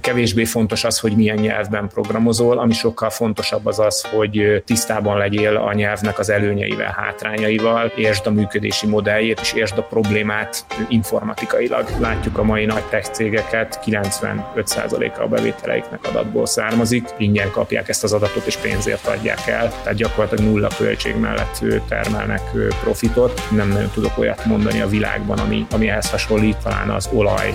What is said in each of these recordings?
Kevésbé fontos az, hogy milyen nyelvben programozol, ami sokkal fontosabb az az, hogy tisztában legyél a nyelvnek az előnyeivel, hátrányaival, értsd a működési modelljét, és értsd a problémát informatikailag. Látjuk a mai nagy tech cégeket, 95%-a a bevételeiknek adatból származik, ingyen kapják ezt az adatot, és pénzért adják el, tehát gyakorlatilag nulla költség mellett termelnek profitot. Nem nagyon tudok olyat mondani a világban, ami, ami ehhez hasonlít, talán az olaj.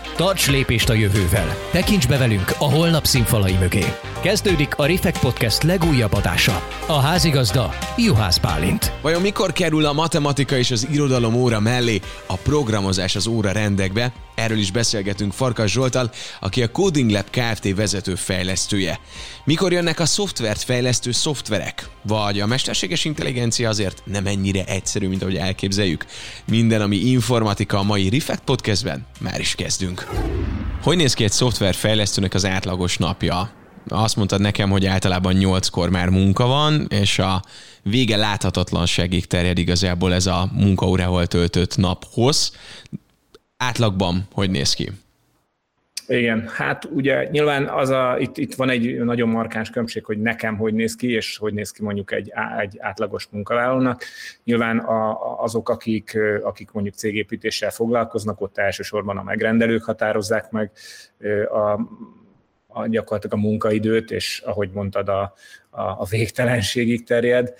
Tarts lépést a jövővel! Tekints be velünk a holnap színfalai mögé! Kezdődik a Refekt Podcast legújabb adása. A házigazda Juhász Pálint. Vajon mikor kerül a matematika és az irodalom óra mellé a programozás az óra rendekbe? Erről is beszélgetünk Farkas Zsoltal, aki a Coding Lab Kft. vezető fejlesztője. Mikor jönnek a szoftvert fejlesztő szoftverek? Vagy a mesterséges intelligencia azért nem ennyire egyszerű, mint ahogy elképzeljük? Minden, ami informatika a mai Refekt Podcastben, már is kezdünk. Hogy néz ki egy szoftverfejlesztőnek az átlagos napja? azt mondtad nekem, hogy általában nyolckor már munka van, és a vége láthatatlanságig terjed igazából ez a munkaórával töltött naphoz. Átlagban hogy néz ki? Igen, hát ugye nyilván az a, itt, itt van egy nagyon markáns különbség, hogy nekem hogy néz ki, és hogy néz ki mondjuk egy, egy átlagos munkavállalónak. Nyilván a, azok, akik, akik mondjuk cégépítéssel foglalkoznak, ott elsősorban a megrendelők határozzák meg a a, gyakorlatilag a munkaidőt, és ahogy mondtad, a, a, a végtelenségig terjed.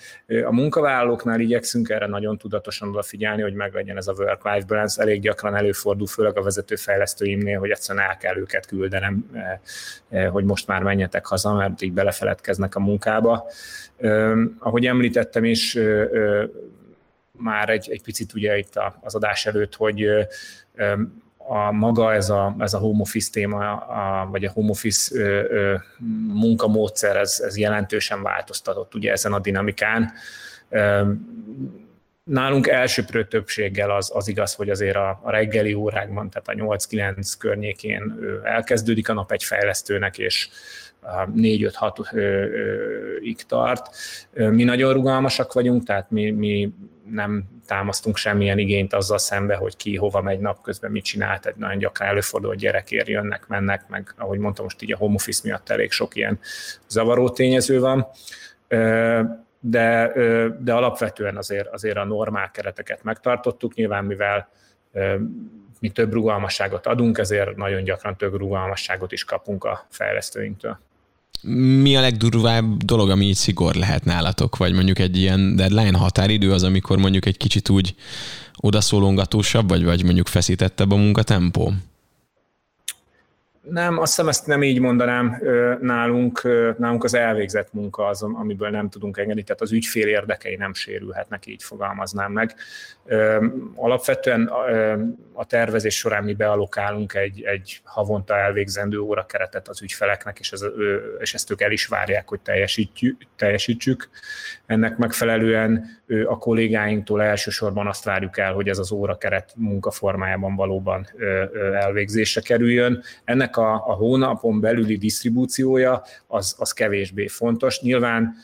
A munkavállalóknál igyekszünk erre nagyon tudatosan odafigyelni, hogy meglegyen ez a work-life balance. Elég gyakran előfordul, főleg a vezetőfejlesztőimnél, hogy egyszerűen el kell őket küldenem, hogy most már menjetek haza, mert így belefeledkeznek a munkába. Ahogy említettem is, már egy, egy picit ugye itt az adás előtt, hogy a maga ez a, ez a home office téma, a, vagy a home office ö, ö, munkamódszer, ez, ez jelentősen változtatott ugye ezen a dinamikán. Ö, nálunk elsőprő többséggel az, az igaz, hogy azért a, a reggeli órákban, tehát a 8-9 környékén elkezdődik a nap egy fejlesztőnek, és 4-5-6-ig tart. Mi nagyon rugalmasak vagyunk, tehát mi, mi nem támasztunk semmilyen igényt azzal szembe, hogy ki hova megy napközben, mit csinál, tehát nagyon gyakran előfordul, hogy gyerekért jönnek, mennek, meg ahogy mondtam, most így a home office miatt elég sok ilyen zavaró tényező van de, de alapvetően azért, azért a normál kereteket megtartottuk, nyilván mivel mi több rugalmasságot adunk, ezért nagyon gyakran több rugalmasságot is kapunk a fejlesztőinktől. Mi a legdurvább dolog, ami így szigor lehet nálatok? Vagy mondjuk egy ilyen deadline határidő az, amikor mondjuk egy kicsit úgy odaszólongatósabb, vagy, vagy mondjuk feszítettebb a munkatempó? Nem, azt hiszem ezt nem így mondanám nálunk, nálunk az elvégzett munka az, amiből nem tudunk engedni, tehát az ügyfél érdekei nem sérülhetnek, így fogalmaznám meg. Alapvetően a tervezés során mi bealokálunk egy, egy havonta elvégzendő órakeretet az ügyfeleknek, és, ez, és ezt ők el is várják, hogy teljesítjük, teljesítsük. Ennek megfelelően a kollégáinktól elsősorban azt várjuk el, hogy ez az órakeret munkaformájában valóban elvégzésre kerüljön. Ennek a, a hónapon belüli disztribúciója az, az kevésbé fontos. Nyilván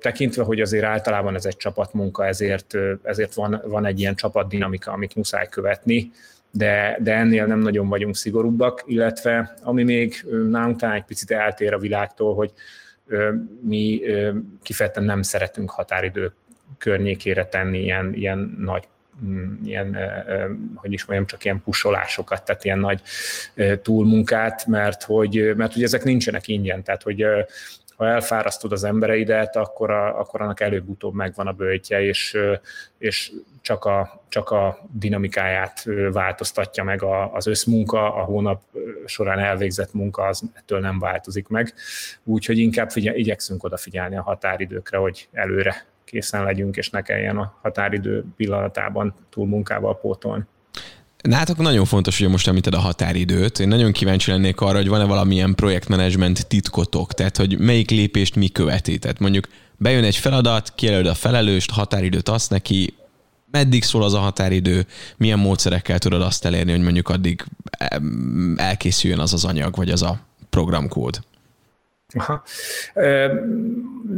tekintve, hogy azért általában ez egy csapatmunka, ezért, ezért van, van egy ilyen csapatdinamika, amit muszáj követni, de, de ennél nem nagyon vagyunk szigorúbbak, illetve ami még nálunk talán egy picit eltér a világtól, hogy mi kifejezetten nem szeretünk határidő környékére tenni ilyen, ilyen nagy mm, ilyen, hogy is mondjam, csak ilyen pusolásokat, tehát ilyen nagy túlmunkát, mert hogy, mert hogy ezek nincsenek ingyen, tehát hogy ha elfárasztod az embereidet, akkor, a, akkor annak előbb-utóbb megvan a bőjtje, és, és csak, a, csak a dinamikáját változtatja meg az összmunka, a hónap során elvégzett munka, az ettől nem változik meg. Úgyhogy inkább figyel, igyekszünk odafigyelni a határidőkre, hogy előre készen legyünk, és ne kelljen a határidő pillanatában túl munkával pótolni. Nátok nagyon fontos, hogy most említed a határidőt. Én nagyon kíváncsi lennék arra, hogy van-e valamilyen projektmenedzsment titkotok, tehát hogy melyik lépést mi követi. Tehát mondjuk bejön egy feladat, kijelöld a felelőst, határidőt azt neki, meddig szól az a határidő, milyen módszerekkel tudod azt elérni, hogy mondjuk addig elkészüljön az az anyag, vagy az a programkód? Aha.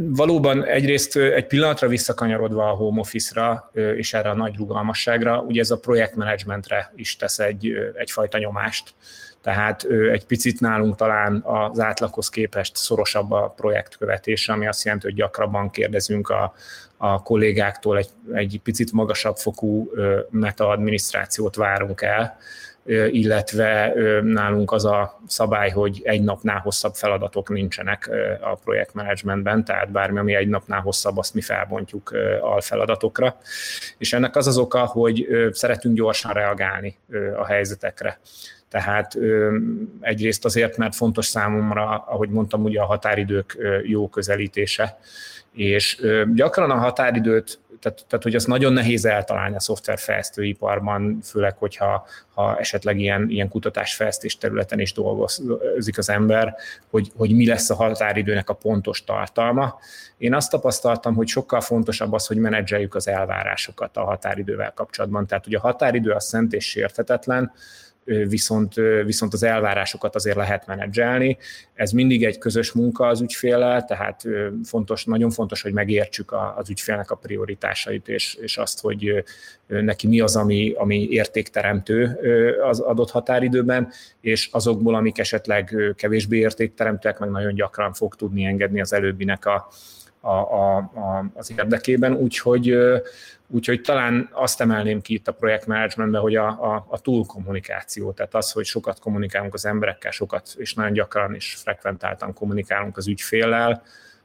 Valóban egyrészt egy pillanatra visszakanyarodva a home office-ra és erre a nagy rugalmasságra, ugye ez a projektmenedzsmentre is tesz egy, egyfajta nyomást. Tehát egy picit nálunk talán az átlaghoz képest szorosabb a projektkövetése, ami azt jelenti, hogy gyakrabban kérdezünk a, a kollégáktól egy, egy picit magasabb fokú metaadminisztrációt várunk el, illetve nálunk az a szabály, hogy egy napnál hosszabb feladatok nincsenek a projektmenedzsmentben, tehát bármi, ami egy napnál hosszabb, azt mi felbontjuk alfeladatokra. És ennek az az oka, hogy szeretünk gyorsan reagálni a helyzetekre. Tehát egyrészt azért, mert fontos számomra, ahogy mondtam, ugye a határidők jó közelítése, és gyakran a határidőt, tehát, tehát hogy az nagyon nehéz eltalálni a szoftverfejlesztőiparban, főleg, hogyha ha esetleg ilyen, ilyen kutatásfejlesztés területen is dolgozik az ember, hogy, hogy mi lesz a határidőnek a pontos tartalma. Én azt tapasztaltam, hogy sokkal fontosabb az, hogy menedzseljük az elvárásokat a határidővel kapcsolatban. Tehát, hogy a határidő az szent és sérthetetlen, viszont, viszont az elvárásokat azért lehet menedzselni. Ez mindig egy közös munka az ügyféllel, tehát fontos, nagyon fontos, hogy megértsük az ügyfélnek a prioritásait, és, és azt, hogy neki mi az, ami, ami értékteremtő az adott határidőben, és azokból, amik esetleg kevésbé értékteremtőek, meg nagyon gyakran fog tudni engedni az előbbinek a, a, a, a, az érdekében, úgyhogy, úgyhogy talán azt emelném ki itt a projektmenedzsmentben, hogy a, a, a túlkommunikáció, tehát az, hogy sokat kommunikálunk az emberekkel, sokat és nagyon gyakran és frekventáltan kommunikálunk az ügyféllel,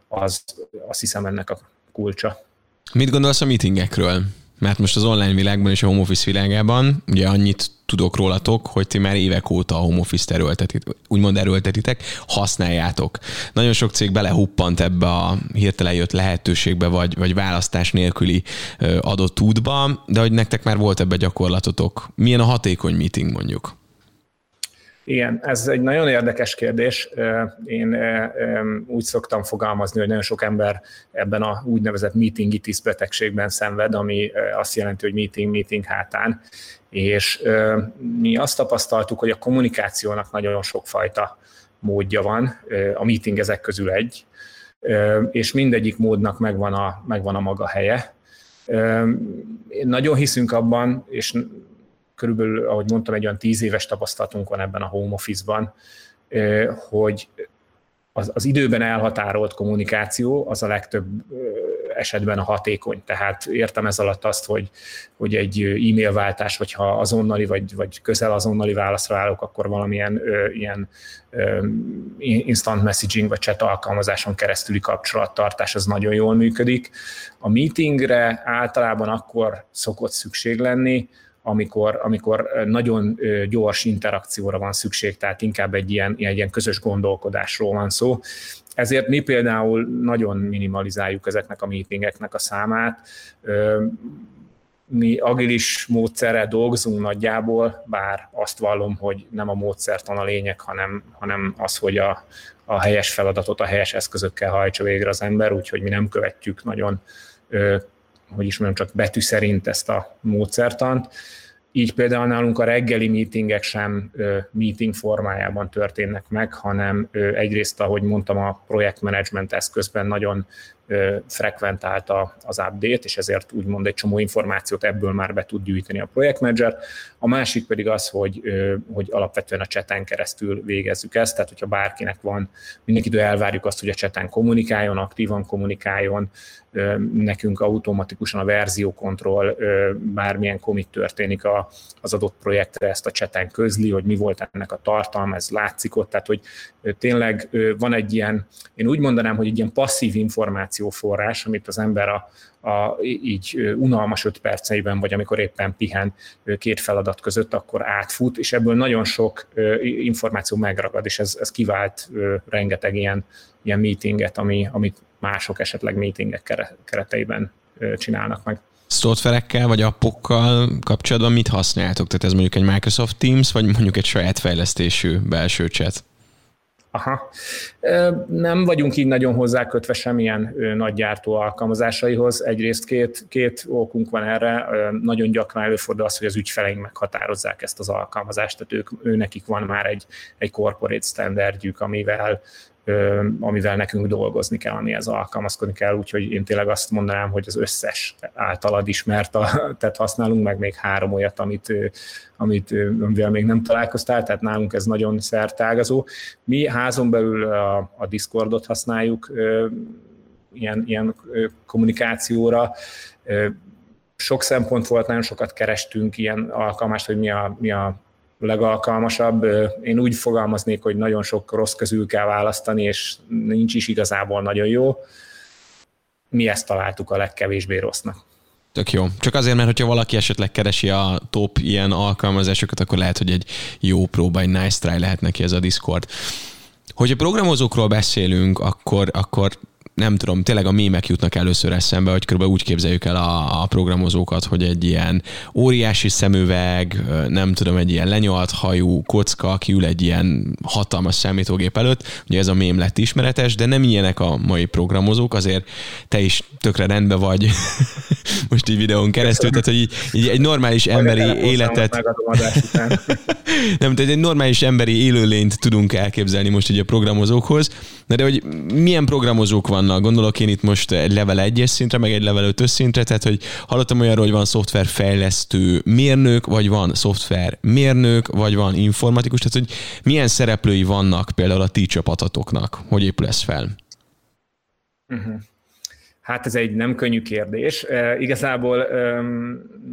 az azt hiszem ennek a kulcsa. Mit gondolsz a meetingekről? Mert most az online világban és a home office világában ugye annyit tudok rólatok, hogy ti már évek óta a home office-t erőltetitek, úgymond erőltetitek, használjátok. Nagyon sok cég belehuppant ebbe a hirtelen jött lehetőségbe, vagy, vagy választás nélküli adott útba, de hogy nektek már volt ebbe gyakorlatotok. Milyen a hatékony meeting mondjuk? Igen, ez egy nagyon érdekes kérdés. Én úgy szoktam fogalmazni, hogy nagyon sok ember ebben a úgynevezett meetingitis betegségben szenved, ami azt jelenti, hogy meeting, meeting hátán. És mi azt tapasztaltuk, hogy a kommunikációnak nagyon sokfajta módja van, a meeting ezek közül egy, és mindegyik módnak megvan a, megvan a maga helye. Nagyon hiszünk abban, és körülbelül, ahogy mondtam, egy olyan tíz éves tapasztalatunk van ebben a home office-ban, hogy az, az időben elhatárolt kommunikáció az a legtöbb esetben a hatékony. Tehát értem ez alatt azt, hogy, hogy egy e-mail váltás, hogyha azonnali vagy, vagy közel azonnali válaszra állok, akkor valamilyen ö, ilyen ö, instant messaging vagy chat alkalmazáson keresztüli kapcsolattartás az nagyon jól működik. A meetingre általában akkor szokott szükség lenni, amikor, amikor nagyon gyors interakcióra van szükség, tehát inkább egy ilyen, egy ilyen közös gondolkodásról van szó. Ezért mi például nagyon minimalizáljuk ezeknek a meetingeknek a számát. Mi agilis módszerrel dolgozunk nagyjából, bár azt vallom, hogy nem a módszertan a lényeg, hanem, hanem az, hogy a, a helyes feladatot a helyes eszközökkel hajtsa végre az ember, úgyhogy mi nem követjük nagyon hogy is mondjam, csak betű szerint ezt a módszertant. Így például nálunk a reggeli meetingek sem meeting formájában történnek meg, hanem egyrészt, ahogy mondtam, a projektmenedzsment eszközben nagyon frekventált az update, és ezért úgymond egy csomó információt ebből már be tud gyűjteni a projektmenedzser. A másik pedig az, hogy, hogy alapvetően a cseten keresztül végezzük ezt, tehát hogyha bárkinek van, mindenkitől elvárjuk azt, hogy a cseten kommunikáljon, aktívan kommunikáljon, nekünk automatikusan a verziókontroll, bármilyen commit történik az adott projektre, ezt a cseten közli, hogy mi volt ennek a tartalma, ez látszik ott, tehát hogy tényleg van egy ilyen, én úgy mondanám, hogy egy ilyen passzív információforrás, amit az ember a, a, így unalmas öt perceiben, vagy amikor éppen pihen két feladat között, akkor átfut, és ebből nagyon sok információ megragad, és ez, ez kivált rengeteg ilyen, ilyen meetinget, ami, amit mások esetleg meetingek kereteiben csinálnak meg. Szoftverekkel vagy appokkal kapcsolatban mit használtok? Tehát ez mondjuk egy Microsoft Teams, vagy mondjuk egy saját fejlesztésű belső chat? Aha. Nem vagyunk így nagyon hozzákötve semmilyen nagy gyártó alkalmazásaihoz. Egyrészt két, két okunk van erre. Nagyon gyakran előfordul az, hogy az ügyfeleink meghatározzák ezt az alkalmazást, tehát ők, ő nekik van már egy, egy corporate standardjük, amivel amivel nekünk dolgozni kell, amihez alkalmazkodni kell, úgyhogy én tényleg azt mondanám, hogy az összes általad ismert, a, tehát használunk meg még három olyat, amit, amit amivel még nem találkoztál, tehát nálunk ez nagyon szertágazó. Mi házon belül a, a Discordot használjuk ilyen, ilyen kommunikációra, sok szempont volt, nagyon sokat kerestünk ilyen alkalmást, hogy mi a, mi a legalkalmasabb. Én úgy fogalmaznék, hogy nagyon sok rossz közül kell választani, és nincs is igazából nagyon jó. Mi ezt találtuk a legkevésbé rossznak. Tök jó. Csak azért, mert hogyha valaki esetleg keresi a top ilyen alkalmazásokat, akkor lehet, hogy egy jó próba, egy nice try lehet neki ez a Discord. Hogyha programozókról beszélünk, akkor, akkor nem tudom, tényleg a mémek jutnak először eszembe, hogy körülbelül úgy képzeljük el a, a programozókat, hogy egy ilyen óriási szemüveg, nem tudom, egy ilyen lenyalt hajú kocka, aki ül egy ilyen hatalmas számítógép előtt, ugye ez a mém lett ismeretes, de nem ilyenek a mai programozók, azért te is tökre rendben vagy most így videón keresztül, tehát hogy így, így egy normális emberi életet nem, tehát egy normális emberi élőlényt tudunk elképzelni most így a programozókhoz, de hogy milyen programozók van vannak. Gondolok én itt most egy level 1-es szintre, meg egy level 5 szintre, tehát hogy hallottam olyanról, hogy van szoftverfejlesztő mérnök, vagy van szoftver mérnök, vagy van informatikus, tehát hogy milyen szereplői vannak például a ti csapatatoknak, hogy épül ez fel? Uh-huh. Hát ez egy nem könnyű kérdés. E, igazából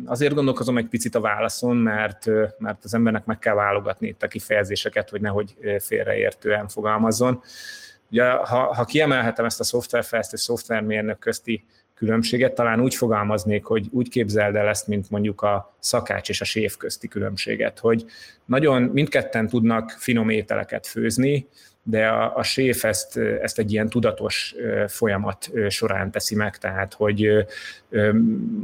azért gondolkozom egy picit a válaszon, mert, mert az embernek meg kell válogatni itt a kifejezéseket, hogy nehogy félreértően fogalmazzon. Ugye, ha, ha kiemelhetem ezt a szoftverfejlesztő szoftvermérnök közti különbséget, talán úgy fogalmaznék, hogy úgy képzeld el ezt, mint mondjuk a szakács és a séf közti különbséget, hogy nagyon mindketten tudnak finom ételeket főzni, de a, a séf ezt, ezt egy ilyen tudatos folyamat során teszi meg, tehát hogy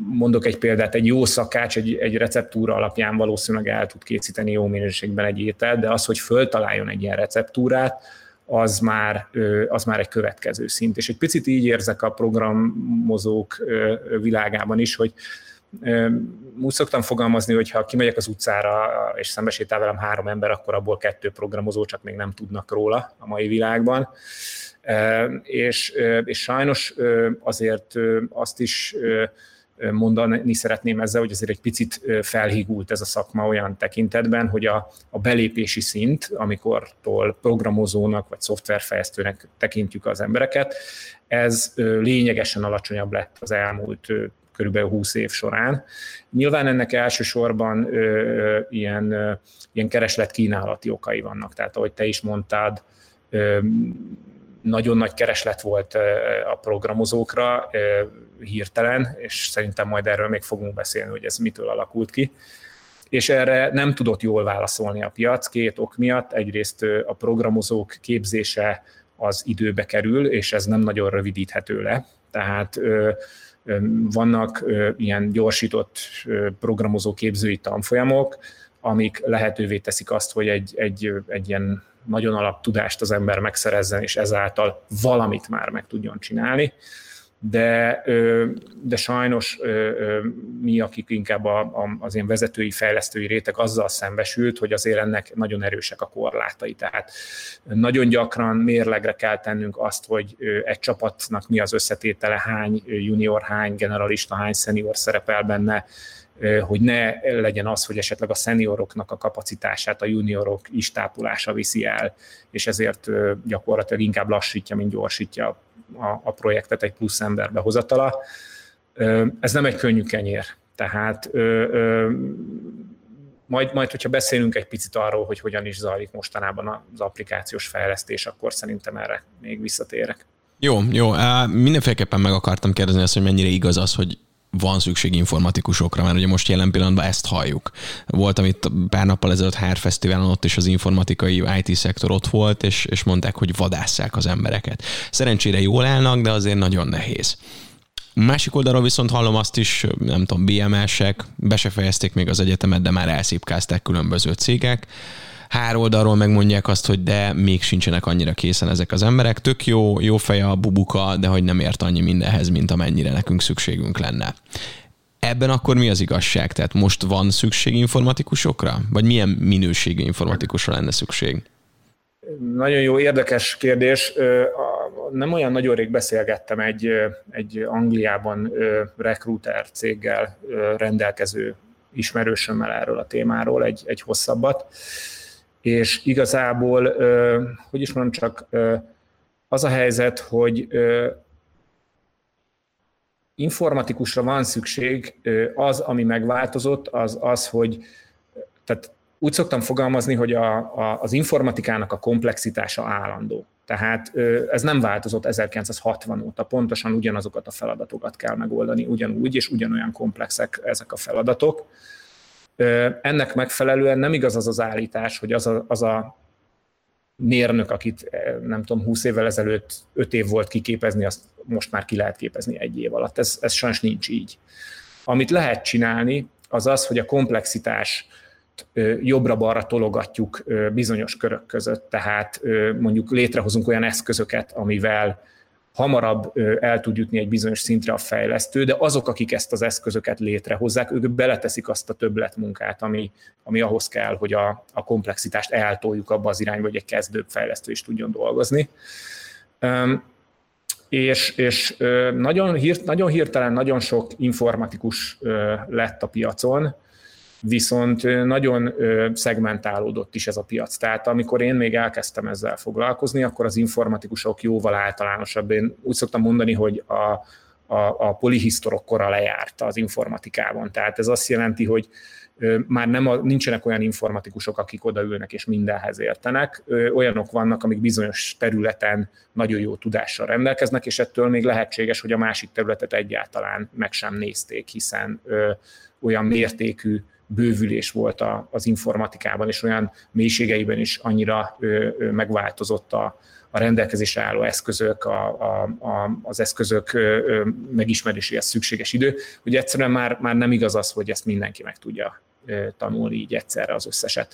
mondok egy példát, egy jó szakács egy, egy receptúra alapján valószínűleg el tud készíteni jó minőségben egy ételt, de az, hogy föltaláljon egy ilyen receptúrát, az már, az már egy következő szint. És egy picit így érzek a programozók világában is, hogy úgy szoktam fogalmazni, hogy ha kimegyek az utcára, és szembesétál velem három ember, akkor abból kettő programozó, csak még nem tudnak róla a mai világban. És, és sajnos azért azt is mondani szeretném ezzel, hogy azért egy picit felhígult ez a szakma olyan tekintetben, hogy a, a belépési szint, amikortól programozónak vagy szoftverfejlesztőnek tekintjük az embereket, ez lényegesen alacsonyabb lett az elmúlt körülbelül 20 év során. Nyilván ennek elsősorban ö, ilyen, ö, ilyen kereslet kínálati okai vannak. Tehát ahogy te is mondtad, nagyon nagy kereslet volt a programozókra hirtelen, és szerintem majd erről még fogunk beszélni, hogy ez mitől alakult ki. És erre nem tudott jól válaszolni a piac két ok miatt. Egyrészt a programozók képzése az időbe kerül, és ez nem nagyon rövidíthető le. Tehát vannak ilyen gyorsított programozó képzői tanfolyamok, amik lehetővé teszik azt, hogy egy, egy, egy ilyen nagyon alap tudást az ember megszerezzen, és ezáltal valamit már meg tudjon csinálni. De, de sajnos mi, akik inkább az ilyen vezetői, fejlesztői réteg azzal szembesült, hogy azért ennek nagyon erősek a korlátai. Tehát nagyon gyakran mérlegre kell tennünk azt, hogy egy csapatnak mi az összetétele, hány junior, hány generalista, hány senior szerepel benne, hogy ne legyen az, hogy esetleg a szenioroknak a kapacitását a juniorok is tápulása viszi el, és ezért gyakorlatilag inkább lassítja, mint gyorsítja a, a projektet egy plusz ember behozatala. Ez nem egy könnyű kenyér, tehát majd, majd, hogyha beszélünk egy picit arról, hogy hogyan is zajlik mostanában az applikációs fejlesztés, akkor szerintem erre még visszatérek. Jó, jó. Mindenféleképpen meg akartam kérdezni azt, hogy mennyire igaz az, hogy van szükség informatikusokra, mert ugye most jelen pillanatban ezt halljuk. Voltam itt pár nappal ezelőtt HR Fesztiválon, ott is az informatikai IT szektor ott volt, és, és mondták, hogy vadásszák az embereket. Szerencsére jól állnak, de azért nagyon nehéz. Másik oldalról viszont hallom azt is, nem tudom, BMS-ek, be se fejezték még az egyetemet, de már elszipkázták különböző cégek. Hároldalról megmondják azt, hogy de még sincsenek annyira készen ezek az emberek. Tök jó, jó feje a bubuka, de hogy nem ért annyi mindenhez, mint amennyire nekünk szükségünk lenne. Ebben akkor mi az igazság? Tehát most van szükség informatikusokra? Vagy milyen minőségű informatikusra lenne szükség? Nagyon jó, érdekes kérdés. Nem olyan nagyon rég beszélgettem egy, egy Angliában recruiter céggel rendelkező ismerősömmel erről a témáról egy, egy hosszabbat, és igazából, hogy is mondjam, csak az a helyzet, hogy informatikusra van szükség, az, ami megváltozott, az az, hogy tehát úgy szoktam fogalmazni, hogy a, a, az informatikának a komplexitása állandó. Tehát ez nem változott 1960 óta, pontosan ugyanazokat a feladatokat kell megoldani, ugyanúgy és ugyanolyan komplexek ezek a feladatok. Ennek megfelelően nem igaz az az állítás, hogy az a, az a mérnök, akit nem tudom, 20 évvel ezelőtt 5 év volt kiképezni, azt most már ki lehet képezni egy év alatt. Ez, ez sajnos nincs így. Amit lehet csinálni, az az, hogy a komplexitás jobbra-balra tologatjuk bizonyos körök között, tehát mondjuk létrehozunk olyan eszközöket, amivel hamarabb el tud jutni egy bizonyos szintre a fejlesztő, de azok, akik ezt az eszközöket létrehozzák, ők beleteszik azt a többletmunkát, ami, ami ahhoz kell, hogy a, a komplexitást eltoljuk abba az irányba, hogy egy kezdőbb fejlesztő is tudjon dolgozni. És, és nagyon, hírt, nagyon hirtelen nagyon sok informatikus lett a piacon, viszont nagyon szegmentálódott is ez a piac. Tehát amikor én még elkezdtem ezzel foglalkozni, akkor az informatikusok jóval általánosabb. Én úgy szoktam mondani, hogy a, a, a polihisztorok kora lejárt az informatikában. Tehát ez azt jelenti, hogy már nem a, nincsenek olyan informatikusok, akik odaülnek és mindenhez értenek. Olyanok vannak, amik bizonyos területen nagyon jó tudással rendelkeznek, és ettől még lehetséges, hogy a másik területet egyáltalán meg sem nézték, hiszen olyan mértékű bővülés volt a, az informatikában, és olyan mélységeiben is annyira megváltozott a, a rendelkezésre álló eszközök, a, a, a, az eszközök megismeréséhez szükséges idő, hogy egyszerűen már, már nem igaz az, hogy ezt mindenki meg tudja tanulni így egyszerre az összeset.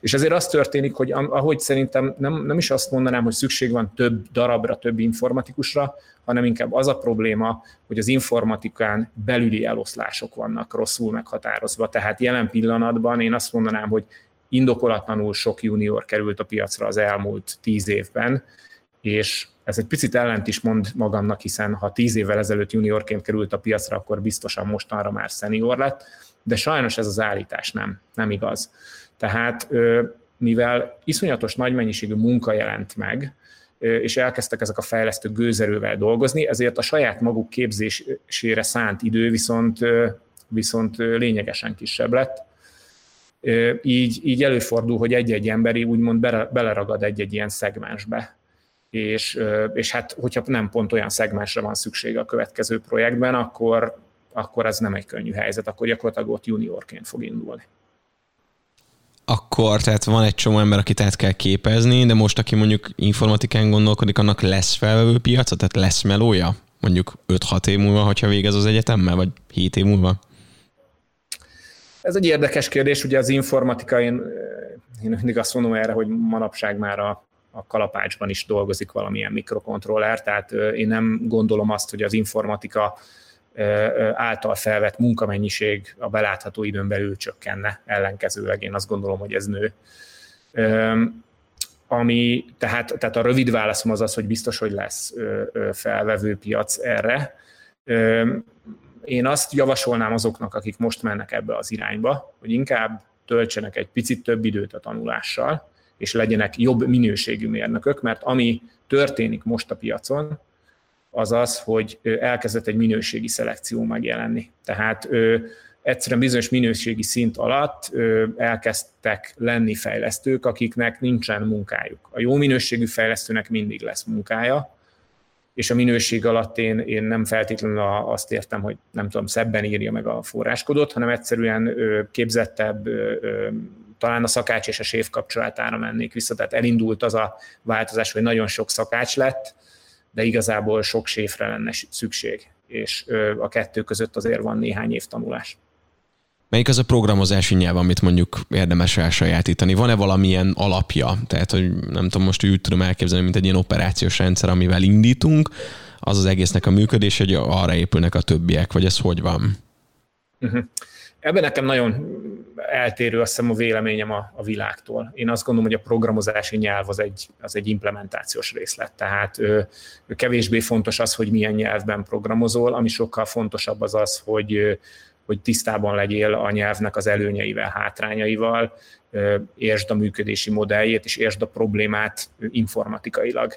És ezért az történik, hogy ahogy szerintem nem, nem is azt mondanám, hogy szükség van több darabra, több informatikusra, hanem inkább az a probléma, hogy az informatikán belüli eloszlások vannak rosszul meghatározva. Tehát jelen pillanatban én azt mondanám, hogy indokolatlanul sok junior került a piacra az elmúlt tíz évben, és ez egy picit ellent is mond magamnak, hiszen ha tíz évvel ezelőtt juniorként került a piacra, akkor biztosan mostanra már senior lett, de sajnos ez az állítás nem, nem igaz. Tehát mivel iszonyatos nagy mennyiségű munka jelent meg, és elkezdtek ezek a fejlesztők gőzerővel dolgozni, ezért a saját maguk képzésére szánt idő viszont, viszont lényegesen kisebb lett. Így, így előfordul, hogy egy-egy emberi úgymond beleragad egy-egy ilyen szegmensbe. És, és hát, hogyha nem pont olyan szegmensre van szüksége a következő projektben, akkor, akkor ez nem egy könnyű helyzet, akkor gyakorlatilag ott juniorként fog indulni. Akkor, tehát van egy csomó ember, akit át kell képezni, de most, aki mondjuk informatikán gondolkodik, annak lesz felvevő piaca, tehát lesz melója? Mondjuk 5-6 év múlva, hogyha végez az egyetemmel, vagy 7 év múlva? Ez egy érdekes kérdés, ugye az informatika, én, én mindig azt mondom erre, hogy manapság már a, a kalapácsban is dolgozik valamilyen mikrokontroller, tehát én nem gondolom azt, hogy az informatika által felvett munkamennyiség a belátható időn belül csökkenne, ellenkezőleg én azt gondolom, hogy ez nő. Ami, tehát, tehát a rövid válaszom az az, hogy biztos, hogy lesz felvevő piac erre. Én azt javasolnám azoknak, akik most mennek ebbe az irányba, hogy inkább töltsenek egy picit több időt a tanulással, és legyenek jobb minőségű mérnökök, mert ami történik most a piacon, az az, hogy elkezdett egy minőségi szelekció megjelenni. Tehát egyszerűen bizonyos minőségi szint alatt elkezdtek lenni fejlesztők, akiknek nincsen munkájuk. A jó minőségű fejlesztőnek mindig lesz munkája, és a minőség alatt én, én nem feltétlenül azt értem, hogy nem tudom, szebben írja meg a forráskodot, hanem egyszerűen képzettebb, talán a szakács és a séf kapcsolatára mennék vissza. Tehát elindult az a változás, hogy nagyon sok szakács lett, de igazából sok séfre lenne szükség, és a kettő között azért van néhány év tanulás. Melyik az a programozási nyelv, amit mondjuk érdemes elsajátítani? Van-e valamilyen alapja? Tehát, hogy nem tudom, most úgy tudom elképzelni, mint egy ilyen operációs rendszer, amivel indítunk, az az egésznek a működés, hogy arra épülnek a többiek, vagy ez hogy van? Uh-huh. Ebben nekem nagyon eltérő azt hiszem a véleményem a, a világtól. Én azt gondolom, hogy a programozási nyelv az egy, az egy implementációs részlet, tehát ö, kevésbé fontos az, hogy milyen nyelvben programozol, ami sokkal fontosabb az az, hogy, hogy tisztában legyél a nyelvnek az előnyeivel, hátrányaival, értsd a működési modelljét, és értsd a problémát informatikailag.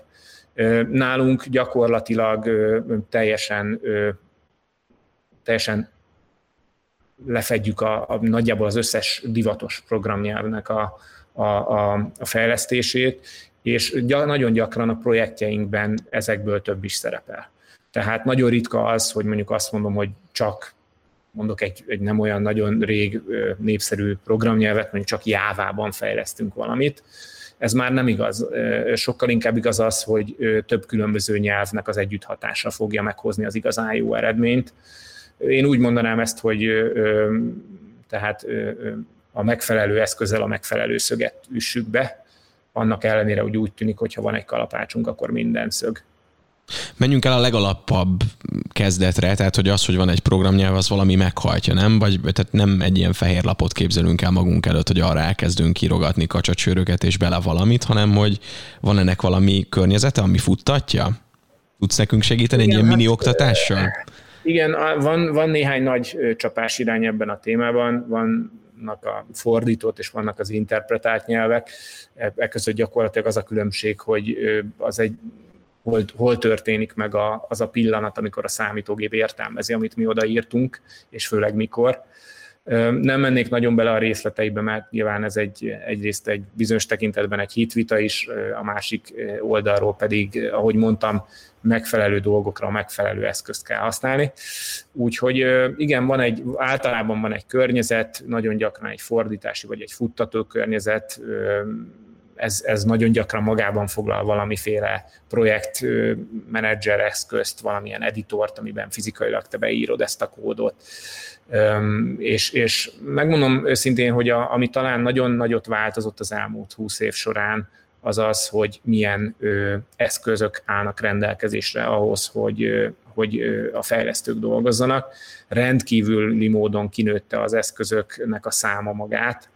Nálunk gyakorlatilag teljesen, teljesen lefedjük a, a, nagyjából az összes divatos programnyelvnek a, a, a, a fejlesztését, és gy- nagyon gyakran a projektjeinkben ezekből több is szerepel. Tehát nagyon ritka az, hogy mondjuk azt mondom, hogy csak mondok egy, egy nem olyan nagyon rég népszerű programnyelvet, mondjuk csak Jávában fejlesztünk valamit. Ez már nem igaz. Sokkal inkább igaz az, hogy több különböző nyelvnek az együtthatása fogja meghozni az igazán jó eredményt. Én úgy mondanám ezt, hogy tehát a megfelelő eszközzel a megfelelő szöget üssük be, annak ellenére, hogy úgy tűnik, hogy ha van egy kalapácsunk, akkor minden szög. Menjünk el a legalapabb kezdetre, tehát hogy az, hogy van egy programnyelv, az valami meghajtja, nem? Vagy tehát nem egy ilyen fehér lapot képzelünk el magunk előtt, hogy arra elkezdünk írogatni kacsacsőröket és bele valamit, hanem hogy van ennek valami környezete, ami futtatja? Tudsz nekünk segíteni Igen, egy ilyen mini hát, oktatással? Igen, van, van néhány nagy csapás irány ebben a témában, vannak a fordított és vannak az interpretált nyelvek. E, e között gyakorlatilag az a különbség, hogy az egy hol, hol történik meg a, az a pillanat, amikor a számítógép értelmezi, amit mi odaírtunk, és főleg mikor. Nem mennék nagyon bele a részleteibe, mert nyilván ez egy, egyrészt egy bizonyos tekintetben egy hitvita is, a másik oldalról pedig, ahogy mondtam, megfelelő dolgokra megfelelő eszközt kell használni. Úgyhogy igen, van egy, általában van egy környezet, nagyon gyakran egy fordítási vagy egy futtató környezet, ez, ez nagyon gyakran magában foglal valamiféle projektmenedzser eszközt, valamilyen editort, amiben fizikailag te beírod ezt a kódot. És, és megmondom őszintén, hogy a, ami talán nagyon nagyot változott az elmúlt húsz év során, az az, hogy milyen ö, eszközök állnak rendelkezésre ahhoz, hogy, ö, hogy ö, a fejlesztők dolgozzanak. Rendkívüli módon kinőtte az eszközöknek a száma magát,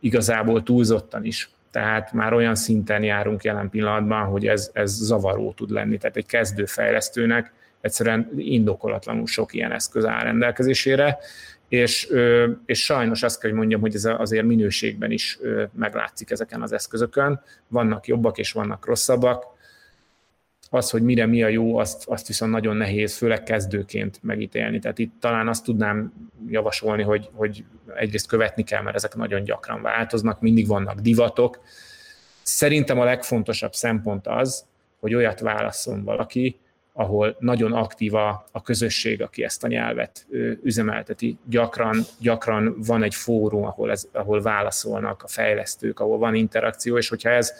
igazából túlzottan is tehát már olyan szinten járunk jelen pillanatban, hogy ez, ez zavaró tud lenni. Tehát egy kezdőfejlesztőnek egyszerűen indokolatlanul sok ilyen eszköz áll rendelkezésére, és, és sajnos azt kell, hogy mondjam, hogy ez azért minőségben is meglátszik ezeken az eszközökön. Vannak jobbak és vannak rosszabbak, az, hogy mire mi a jó, azt, azt viszont nagyon nehéz, főleg kezdőként megítélni. Tehát itt talán azt tudnám javasolni, hogy, hogy egyrészt követni kell, mert ezek nagyon gyakran változnak, mindig vannak divatok. Szerintem a legfontosabb szempont az, hogy olyat válaszol valaki, ahol nagyon aktív a, a közösség, aki ezt a nyelvet üzemelteti. Gyakran, gyakran van egy fórum, ahol, ez, ahol válaszolnak a fejlesztők, ahol van interakció, és hogyha ez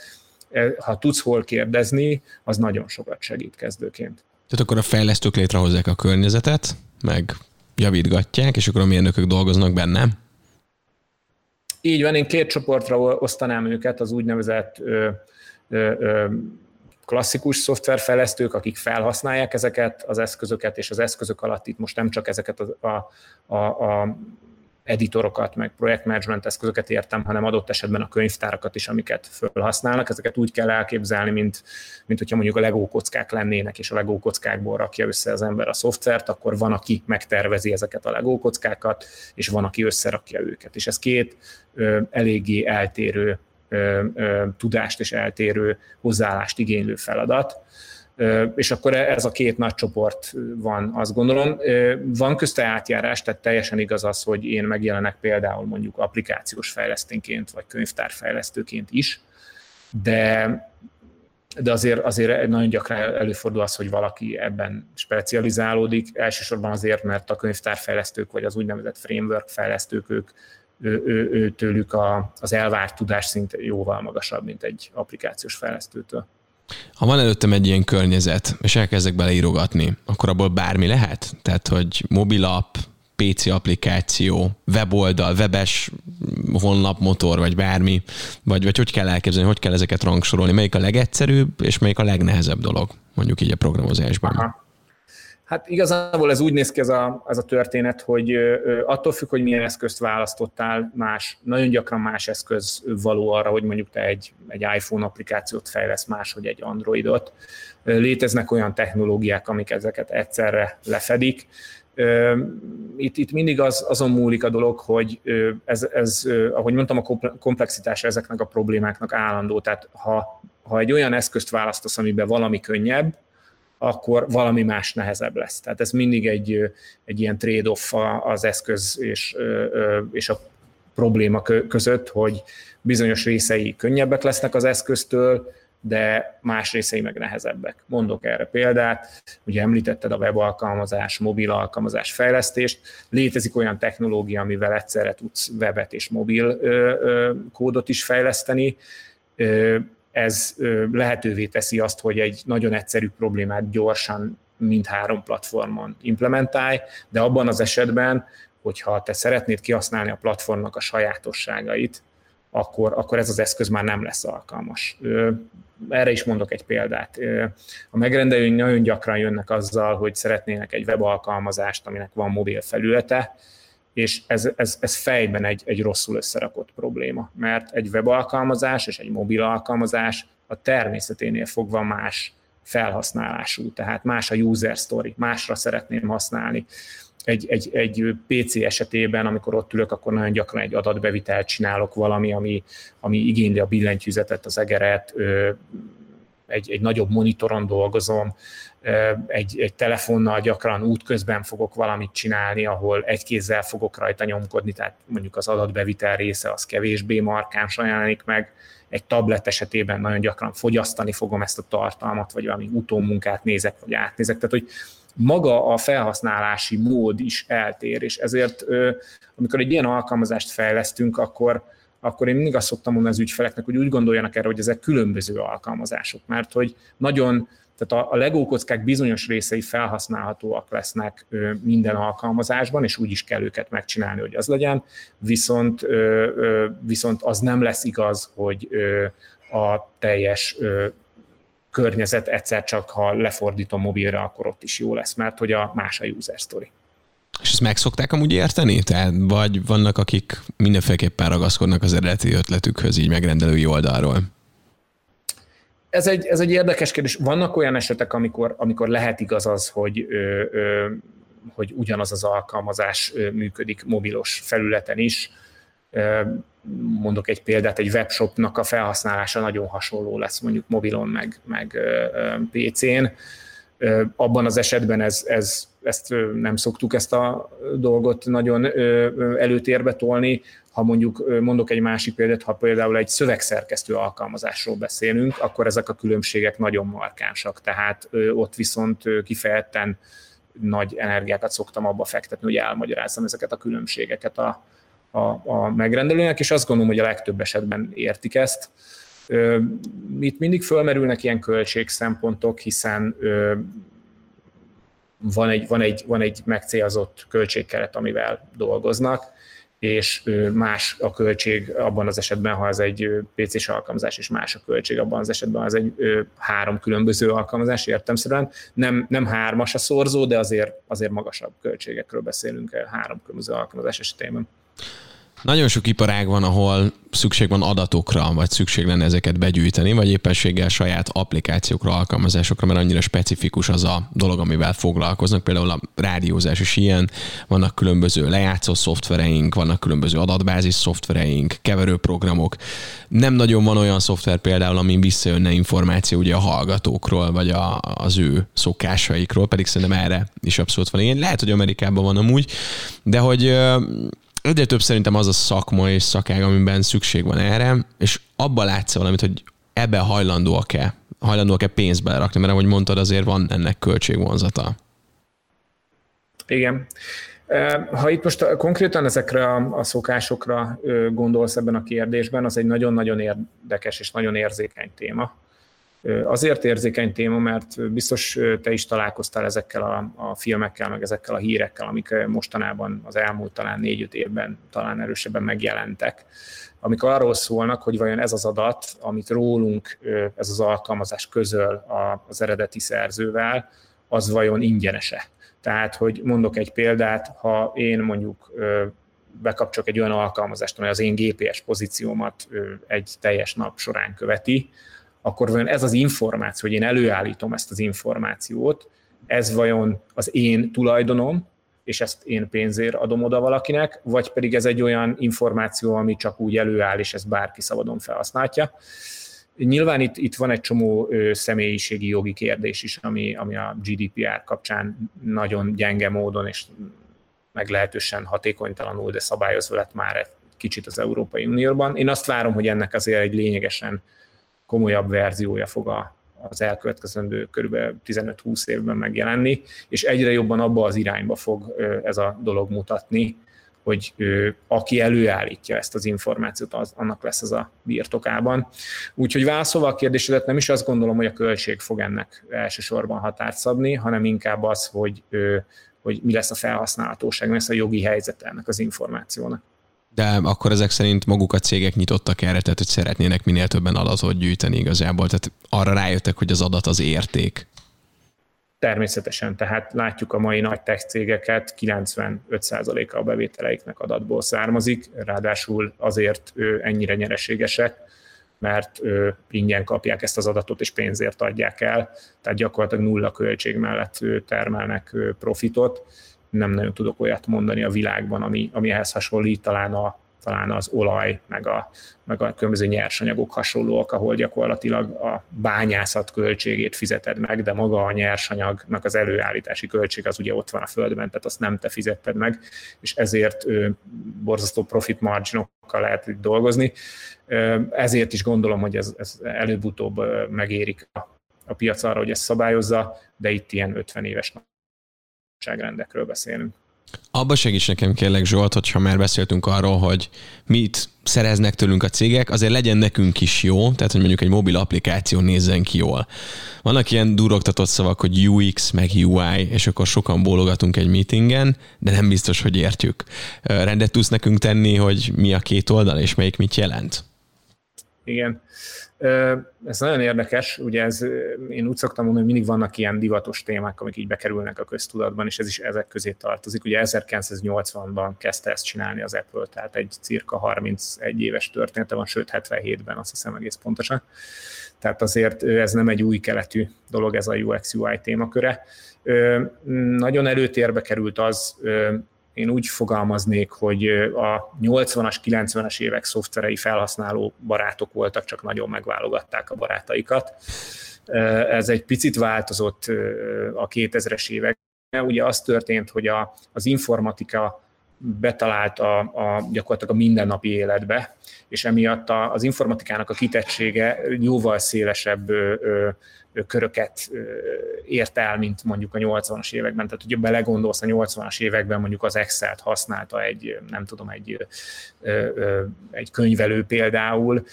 E, ha tudsz hol kérdezni, az nagyon sokat segít kezdőként. Tehát akkor a fejlesztők létrehozzák a környezetet, meg javítgatják, és akkor a mérnökök dolgoznak benne? Így van, én két csoportra osztanám őket, az úgynevezett ö, ö, ö, klasszikus szoftverfejlesztők, akik felhasználják ezeket az eszközöket, és az eszközök alatt itt most nem csak ezeket a, a, a, editorokat, meg projektmanagement eszközöket értem, hanem adott esetben a könyvtárakat is, amiket felhasználnak. Ezeket úgy kell elképzelni, mint, mint hogyha mondjuk a Lego kockák lennének, és a Lego kockákból rakja össze az ember a szoftvert, akkor van, aki megtervezi ezeket a Lego kockákat, és van, aki összerakja őket. És ez két ö, eléggé eltérő tudást és eltérő hozzáállást igénylő feladat és akkor ez a két nagy csoport van, azt gondolom. Van közte átjárás, tehát teljesen igaz az, hogy én megjelenek például mondjuk applikációs fejlesztőként, vagy könyvtárfejlesztőként is, de de azért, azért nagyon gyakran előfordul az, hogy valaki ebben specializálódik, elsősorban azért, mert a könyvtárfejlesztők, vagy az úgynevezett framework fejlesztők, ők, ő, ő, ő tőlük a, az elvárt tudásszint jóval magasabb, mint egy applikációs fejlesztőtől. Ha van előttem egy ilyen környezet, és elkezdek beleírogatni, akkor abból bármi lehet? Tehát, hogy mobilap, PC applikáció, weboldal, webes honlap, motor, vagy bármi, vagy, vagy hogy kell elképzelni, hogy kell ezeket rangsorolni, melyik a legegyszerűbb, és melyik a legnehezebb dolog, mondjuk így a programozásban. Aha. Hát igazából ez úgy néz ki ez a, ez a történet, hogy attól függ, hogy milyen eszközt választottál, más, nagyon gyakran más eszköz való arra, hogy mondjuk te egy, egy iPhone applikációt fejlesz más, hogy egy Androidot. Léteznek olyan technológiák, amik ezeket egyszerre lefedik. Itt, itt mindig az, azon múlik a dolog, hogy ez, ez, ahogy mondtam, a komplexitás ezeknek a problémáknak állandó. Tehát ha, ha egy olyan eszközt választasz, amiben valami könnyebb, akkor valami más nehezebb lesz. Tehát ez mindig egy, egy ilyen trade-off az eszköz és, és a probléma között, hogy bizonyos részei könnyebbek lesznek az eszköztől, de más részei meg nehezebbek. Mondok erre példát, ugye említetted a webalkalmazás, mobil alkalmazás fejlesztést, létezik olyan technológia, amivel egyszerre tudsz webet és mobil kódot is fejleszteni, ez lehetővé teszi azt, hogy egy nagyon egyszerű problémát gyorsan mindhárom platformon implementálj, de abban az esetben, hogyha te szeretnéd kihasználni a platformnak a sajátosságait, akkor, akkor ez az eszköz már nem lesz alkalmas. Erre is mondok egy példát. A megrendelőink nagyon gyakran jönnek azzal, hogy szeretnének egy webalkalmazást, aminek van mobil felülete, és ez, ez, ez fejben egy, egy rosszul összerakott probléma, mert egy webalkalmazás és egy mobil alkalmazás a természeténél fogva más felhasználású, tehát más a user story, másra szeretném használni. Egy, egy, egy PC esetében, amikor ott ülök, akkor nagyon gyakran egy adatbevitelt csinálok valami, ami, ami igényli a billentyűzetet, az egeret, egy, egy nagyobb monitoron dolgozom, egy, egy telefonnal gyakran útközben fogok valamit csinálni, ahol egy kézzel fogok rajta nyomkodni, tehát mondjuk az adatbevitel része az kevésbé markáns jelenik meg, egy tablet esetében nagyon gyakran fogyasztani fogom ezt a tartalmat, vagy valami utómunkát nézek, vagy átnézek. Tehát, hogy maga a felhasználási mód is eltér, és ezért amikor egy ilyen alkalmazást fejlesztünk, akkor, akkor én mindig azt szoktam mondani az ügyfeleknek, hogy úgy gondoljanak erre, hogy ezek különböző alkalmazások, mert hogy nagyon tehát a, a Lego kockák bizonyos részei felhasználhatóak lesznek minden alkalmazásban, és úgy is kell őket megcsinálni, hogy az legyen, viszont, viszont az nem lesz igaz, hogy a teljes környezet egyszer csak, ha lefordítom mobilra, akkor ott is jó lesz, mert hogy a más a user story. És ezt meg szokták amúgy érteni? Tehát, vagy vannak, akik mindenféleképpen ragaszkodnak az eredeti ötletükhöz így megrendelői oldalról? ez egy, ez egy érdekes kérdés. Vannak olyan esetek, amikor, amikor lehet igaz az, hogy, ö, ö, hogy ugyanaz az alkalmazás működik mobilos felületen is. Mondok egy példát, egy webshopnak a felhasználása nagyon hasonló lesz mondjuk mobilon, meg, meg PC-n. Abban az esetben ez, ez, ezt nem szoktuk ezt a dolgot nagyon előtérbe tolni, ha mondjuk mondok egy másik példát, ha például egy szövegszerkesztő alkalmazásról beszélünk, akkor ezek a különbségek nagyon markánsak, tehát ott viszont kifejezetten nagy energiákat szoktam abba fektetni, hogy elmagyarázzam ezeket a különbségeket a, a, a megrendelőnek, és azt gondolom, hogy a legtöbb esetben értik ezt. Itt mindig fölmerülnek ilyen költségszempontok, hiszen van egy, van, egy, van egy megcélzott költségkeret, amivel dolgoznak, és más a költség abban az esetben, ha ez egy PC-s alkalmazás, és más a költség abban az esetben, ha ez egy három különböző alkalmazás, értemszerűen. Nem, nem hármas a szorzó, de azért, azért magasabb költségekről beszélünk három különböző alkalmazás esetében. Nagyon sok iparág van, ahol szükség van adatokra, vagy szükség lenne ezeket begyűjteni, vagy éppenséggel saját applikációkra, alkalmazásokra, mert annyira specifikus az a dolog, amivel foglalkoznak. Például a rádiózás is ilyen, vannak különböző lejátszó szoftvereink, vannak különböző adatbázis szoftvereink, keverőprogramok. Nem nagyon van olyan szoftver például, amin visszajönne információ ugye a hallgatókról, vagy a, az ő szokásaikról, pedig szerintem erre is abszolút van ilyen. Lehet, hogy Amerikában van amúgy, de hogy egyre több szerintem az a szakma és szakág, amiben szükség van erre, és abban látsz valamit, hogy ebbe hajlandóak-e, hajlandóak-e pénzt belerakni, mert ahogy mondtad, azért van ennek költségvonzata. Igen. Ha itt most konkrétan ezekre a, szokásokra gondolsz ebben a kérdésben, az egy nagyon-nagyon érdekes és nagyon érzékeny téma. Azért érzékeny téma, mert biztos te is találkoztál ezekkel a, a filmekkel, meg ezekkel a hírekkel, amik mostanában az elmúlt talán négy-öt évben talán erősebben megjelentek, amik arról szólnak, hogy vajon ez az adat, amit rólunk ez az alkalmazás közöl az eredeti szerzővel, az vajon ingyenese. Tehát, hogy mondok egy példát, ha én mondjuk bekapcsolok egy olyan alkalmazást, amely az én GPS pozíciómat egy teljes nap során követi, akkor vajon ez az információ, hogy én előállítom ezt az információt, ez vajon az én tulajdonom, és ezt én pénzért adom oda valakinek, vagy pedig ez egy olyan információ, ami csak úgy előáll, és ezt bárki szabadon felhasználhatja. Nyilván itt, itt van egy csomó személyiségi jogi kérdés is, ami, ami a GDPR kapcsán nagyon gyenge módon és meglehetősen hatékonytalanul, de szabályozva lett már egy kicsit az Európai Unióban. Én azt várom, hogy ennek azért egy lényegesen komolyabb verziója fog a, az elkövetkezendő kb. 15-20 évben megjelenni, és egyre jobban abba az irányba fog ez a dolog mutatni, hogy aki előállítja ezt az információt, az, annak lesz ez a birtokában. Úgyhogy válaszolva a kérdésedet, nem is azt gondolom, hogy a költség fog ennek elsősorban határt szabni, hanem inkább az, hogy, hogy mi lesz a felhasználhatóság, mi lesz a jogi helyzet ennek az információnak. De akkor ezek szerint maguk a cégek nyitottak erre, tehát hogy szeretnének minél többen adatot gyűjteni igazából, tehát arra rájöttek, hogy az adat az érték. Természetesen, tehát látjuk a mai nagy tech cégeket, 95%-a a bevételeiknek adatból származik, ráadásul azért ennyire nyereségesek, mert ingyen kapják ezt az adatot és pénzért adják el, tehát gyakorlatilag nulla költség mellett termelnek profitot. Nem nagyon tudok olyat mondani a világban, ami, ami ehhez hasonlít, talán a talán az olaj, meg a, meg a különböző nyersanyagok hasonlóak, ahol gyakorlatilag a bányászat költségét fizeted meg, de maga a nyersanyagnak az előállítási költség az ugye ott van a földben, tehát azt nem te fizetted meg, és ezért borzasztó profit marginokkal lehet itt dolgozni. Ezért is gondolom, hogy ez, ez előbb-utóbb megérik a, a piac arra, hogy ezt szabályozza, de itt ilyen 50 éves nagyságrendekről beszélünk. Abba segíts nekem kérlek Zsolt, hogyha már beszéltünk arról, hogy mit szereznek tőlünk a cégek, azért legyen nekünk is jó, tehát hogy mondjuk egy mobil applikáció nézzen ki jól. Vannak ilyen durogtatott szavak, hogy UX meg UI, és akkor sokan bólogatunk egy meetingen, de nem biztos, hogy értjük. Rendet tudsz nekünk tenni, hogy mi a két oldal, és melyik mit jelent? Igen. Ez nagyon érdekes, ugye ez, én úgy szoktam mondani, hogy mindig vannak ilyen divatos témák, amik így bekerülnek a köztudatban, és ez is ezek közé tartozik. Ugye 1980-ban kezdte ezt csinálni az Apple, tehát egy cirka 31 éves története van, sőt 77-ben, azt hiszem egész pontosan. Tehát azért ez nem egy új keletű dolog, ez a UX-UI témaköre. Nagyon előtérbe került az, én úgy fogalmaznék, hogy a 80-as, 90-es évek szoftverei felhasználó barátok voltak, csak nagyon megválogatták a barátaikat. Ez egy picit változott a 2000-es évek. Ugye az történt, hogy a, az informatika betalált a, a, gyakorlatilag a mindennapi életbe, és emiatt a, az informatikának a kitettsége jóval szélesebb ö, ö, köröket ért el, mint mondjuk a 80-as években. Tehát, hogyha belegondolsz, a 80-as években mondjuk az Excel-t használta egy, nem tudom, egy, egy könyvelő például.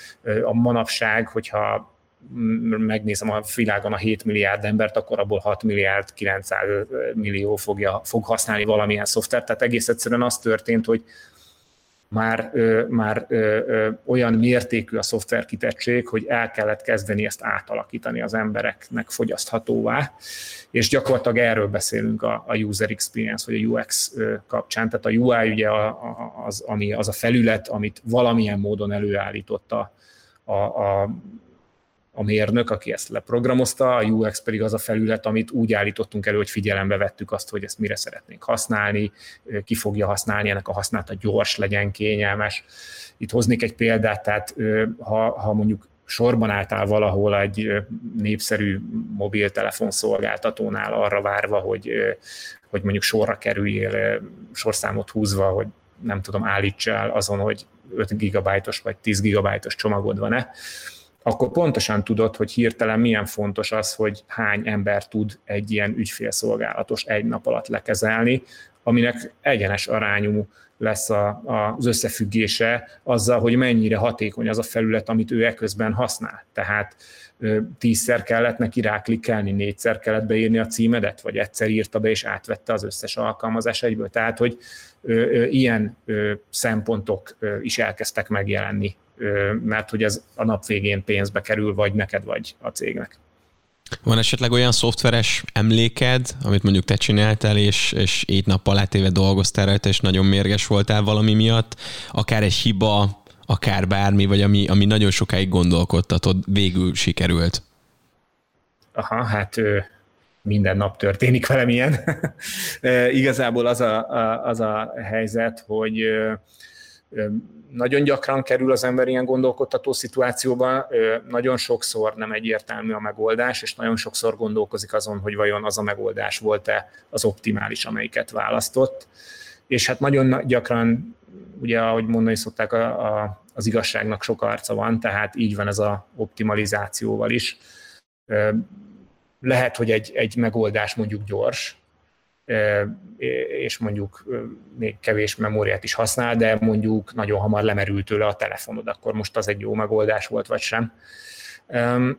A manapság, hogyha megnézem a világon a 7 milliárd embert, akkor abból 6 milliárd 900 millió fogja, fog használni valamilyen szoftvert. Tehát egész egyszerűen az történt, hogy már, már olyan mértékű a szoftver kitettség, hogy el kellett kezdeni ezt átalakítani az embereknek fogyaszthatóvá, és gyakorlatilag erről beszélünk a, a user experience, vagy a UX kapcsán. Tehát a UI ugye az, ami, az a felület, amit valamilyen módon előállította a, a a mérnök, aki ezt leprogramozta, a UX pedig az a felület, amit úgy állítottunk elő, hogy figyelembe vettük azt, hogy ezt mire szeretnénk használni, ki fogja használni, ennek a használata gyors legyen, kényelmes. Itt hoznék egy példát, tehát ha, ha mondjuk sorban álltál valahol egy népszerű mobiltelefon szolgáltatónál arra várva, hogy, hogy mondjuk sorra kerüljél, sorszámot húzva, hogy nem tudom, állítsál azon, hogy 5 gigabájtos vagy 10 gigabájtos csomagod van-e, akkor pontosan tudod, hogy hirtelen milyen fontos az, hogy hány ember tud egy ilyen ügyfélszolgálatos egy nap alatt lekezelni, aminek egyenes arányú lesz a, az összefüggése azzal, hogy mennyire hatékony az a felület, amit ő eközben használ. Tehát tízszer kellett neki ráklikkelni, négyszer kellett beírni a címedet, vagy egyszer írta be és átvette az összes alkalmazás egyből. Tehát, hogy ilyen szempontok is elkezdtek megjelenni, mert hogy ez a nap végén pénzbe kerül, vagy neked, vagy a cégnek. Van esetleg olyan szoftveres emléked, amit mondjuk te csináltál, és, és egy nappal átéve dolgoztál rajta, és nagyon mérges voltál valami miatt, akár egy hiba, akár bármi, vagy ami, ami nagyon sokáig gondolkodtatod, végül sikerült? Aha, hát minden nap történik velem ilyen. Igazából az a, a, az a helyzet, hogy nagyon gyakran kerül az ember ilyen gondolkodtató szituációba, nagyon sokszor nem egyértelmű a megoldás, és nagyon sokszor gondolkozik azon, hogy vajon az a megoldás volt-e az optimális, amelyiket választott. És hát nagyon gyakran, ugye ahogy mondani szokták, a, a, az igazságnak sok arca van, tehát így van ez a optimalizációval is. Lehet, hogy egy, egy megoldás mondjuk gyors, és mondjuk még kevés memóriát is használ, de mondjuk nagyon hamar lemerült tőle a telefonod, akkor most az egy jó megoldás volt, vagy sem.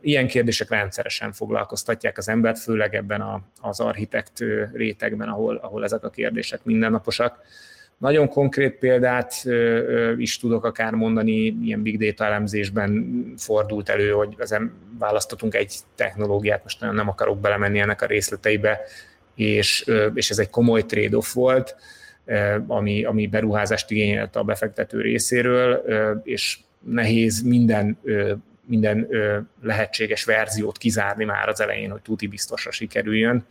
Ilyen kérdések rendszeresen foglalkoztatják az embert, főleg ebben az architekt rétegben, ahol, ahol ezek a kérdések mindennaposak. Nagyon konkrét példát is tudok akár mondani, ilyen big data elemzésben fordult elő, hogy ezen választottunk egy technológiát, most nem akarok belemenni ennek a részleteibe, és, és ez egy komoly trade-off volt, ami, ami beruházást igényelt a befektető részéről, és nehéz minden, minden lehetséges verziót kizárni már az elején, hogy tuti biztosra sikerüljön.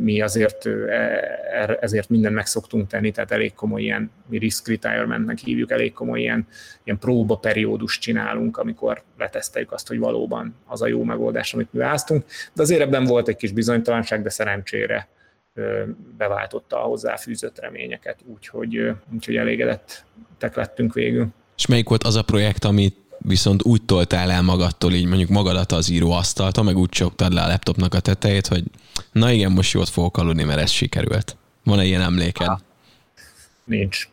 Mi azért e, ezért minden meg szoktunk tenni, tehát elég komoly ilyen, mi risk retirementnek hívjuk, elég komoly ilyen, ilyen próba periódus csinálunk, amikor leteszteljük azt, hogy valóban az a jó megoldás, amit mi választunk. De azért ebben volt egy kis bizonytalanság, de szerencsére beváltotta a hozzáfűzött reményeket, úgyhogy, úgyhogy elégedettek lettünk végül. És melyik volt az a projekt, amit viszont úgy toltál el magadtól, így mondjuk magadat az íróasztalta, meg úgy csaptad le a laptopnak a tetejét, hogy na igen, most jót fogok aludni, mert ez sikerült. Van-e ilyen emléked? Ha. Nincs.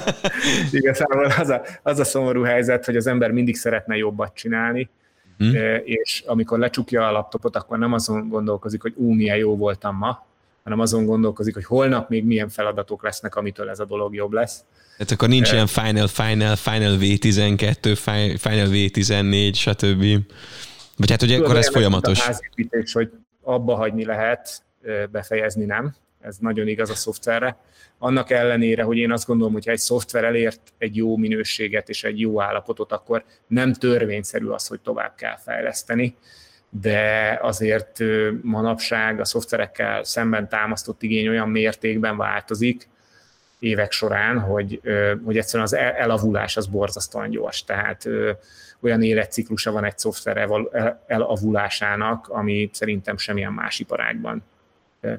Igazából az a, az a szomorú helyzet, hogy az ember mindig szeretne jobbat csinálni, hmm. és amikor lecsukja a laptopot, akkor nem azon gondolkozik, hogy ú, milyen jó voltam ma, hanem azon gondolkozik, hogy holnap még milyen feladatok lesznek, amitől ez a dolog jobb lesz. Tehát akkor nincs ilyen Final, Final, Final V12, Final V14, stb. Vagy hát ugye akkor ez folyamatos. A házépítés, hogy abba hagyni lehet, befejezni nem. Ez nagyon igaz a szoftverre. Annak ellenére, hogy én azt gondolom, hogy ha egy szoftver elért egy jó minőséget és egy jó állapotot, akkor nem törvényszerű az, hogy tovább kell fejleszteni de azért manapság a szoftverekkel szemben támasztott igény olyan mértékben változik évek során, hogy, hogy egyszerűen az elavulás az borzasztóan gyors. Tehát olyan életciklusa van egy szoftver elavulásának, ami szerintem semmilyen más iparágban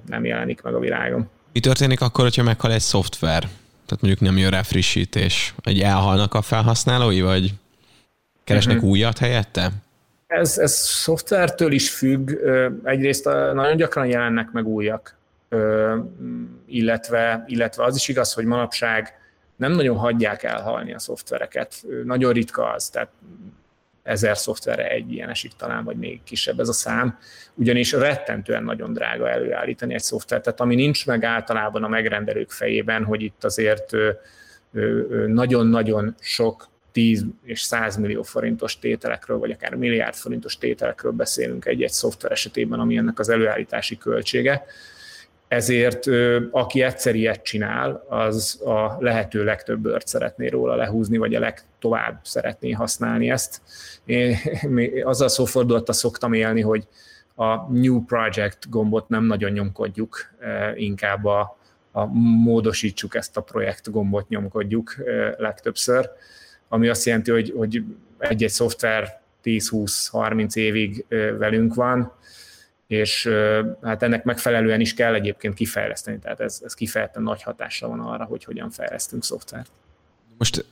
nem jelenik meg a világon. Mi történik akkor, hogyha meghal egy szoftver? Tehát mondjuk nem jön rá frissítés. Egy elhalnak a felhasználói, vagy keresnek uh-huh. újat helyette? Ez, ez szoftvertől is függ. Egyrészt nagyon gyakran jelennek meg újak, illetve, illetve az is igaz, hogy manapság nem nagyon hagyják elhalni a szoftvereket. Nagyon ritka az, tehát ezer szoftverre egy ilyen esik talán, vagy még kisebb ez a szám, ugyanis rettentően nagyon drága előállítani egy szoftvert, tehát ami nincs meg általában a megrendelők fejében, hogy itt azért nagyon-nagyon sok 10 és 100 millió forintos tételekről, vagy akár milliárd forintos tételekről beszélünk egy-egy szoftver esetében, ami ennek az előállítási költsége. Ezért aki egyszer ilyet csinál, az a lehető legtöbb bört szeretné róla lehúzni, vagy a legtovább szeretné használni ezt. Én azzal szófordulata szoktam élni, hogy a New Project gombot nem nagyon nyomkodjuk, inkább a, a módosítsuk ezt a projekt gombot nyomkodjuk legtöbbször ami azt jelenti, hogy, hogy egy-egy szoftver 10-20-30 évig velünk van, és hát ennek megfelelően is kell egyébként kifejleszteni, tehát ez, ez kifejezetten nagy hatással van arra, hogy hogyan fejlesztünk szoftvert. Most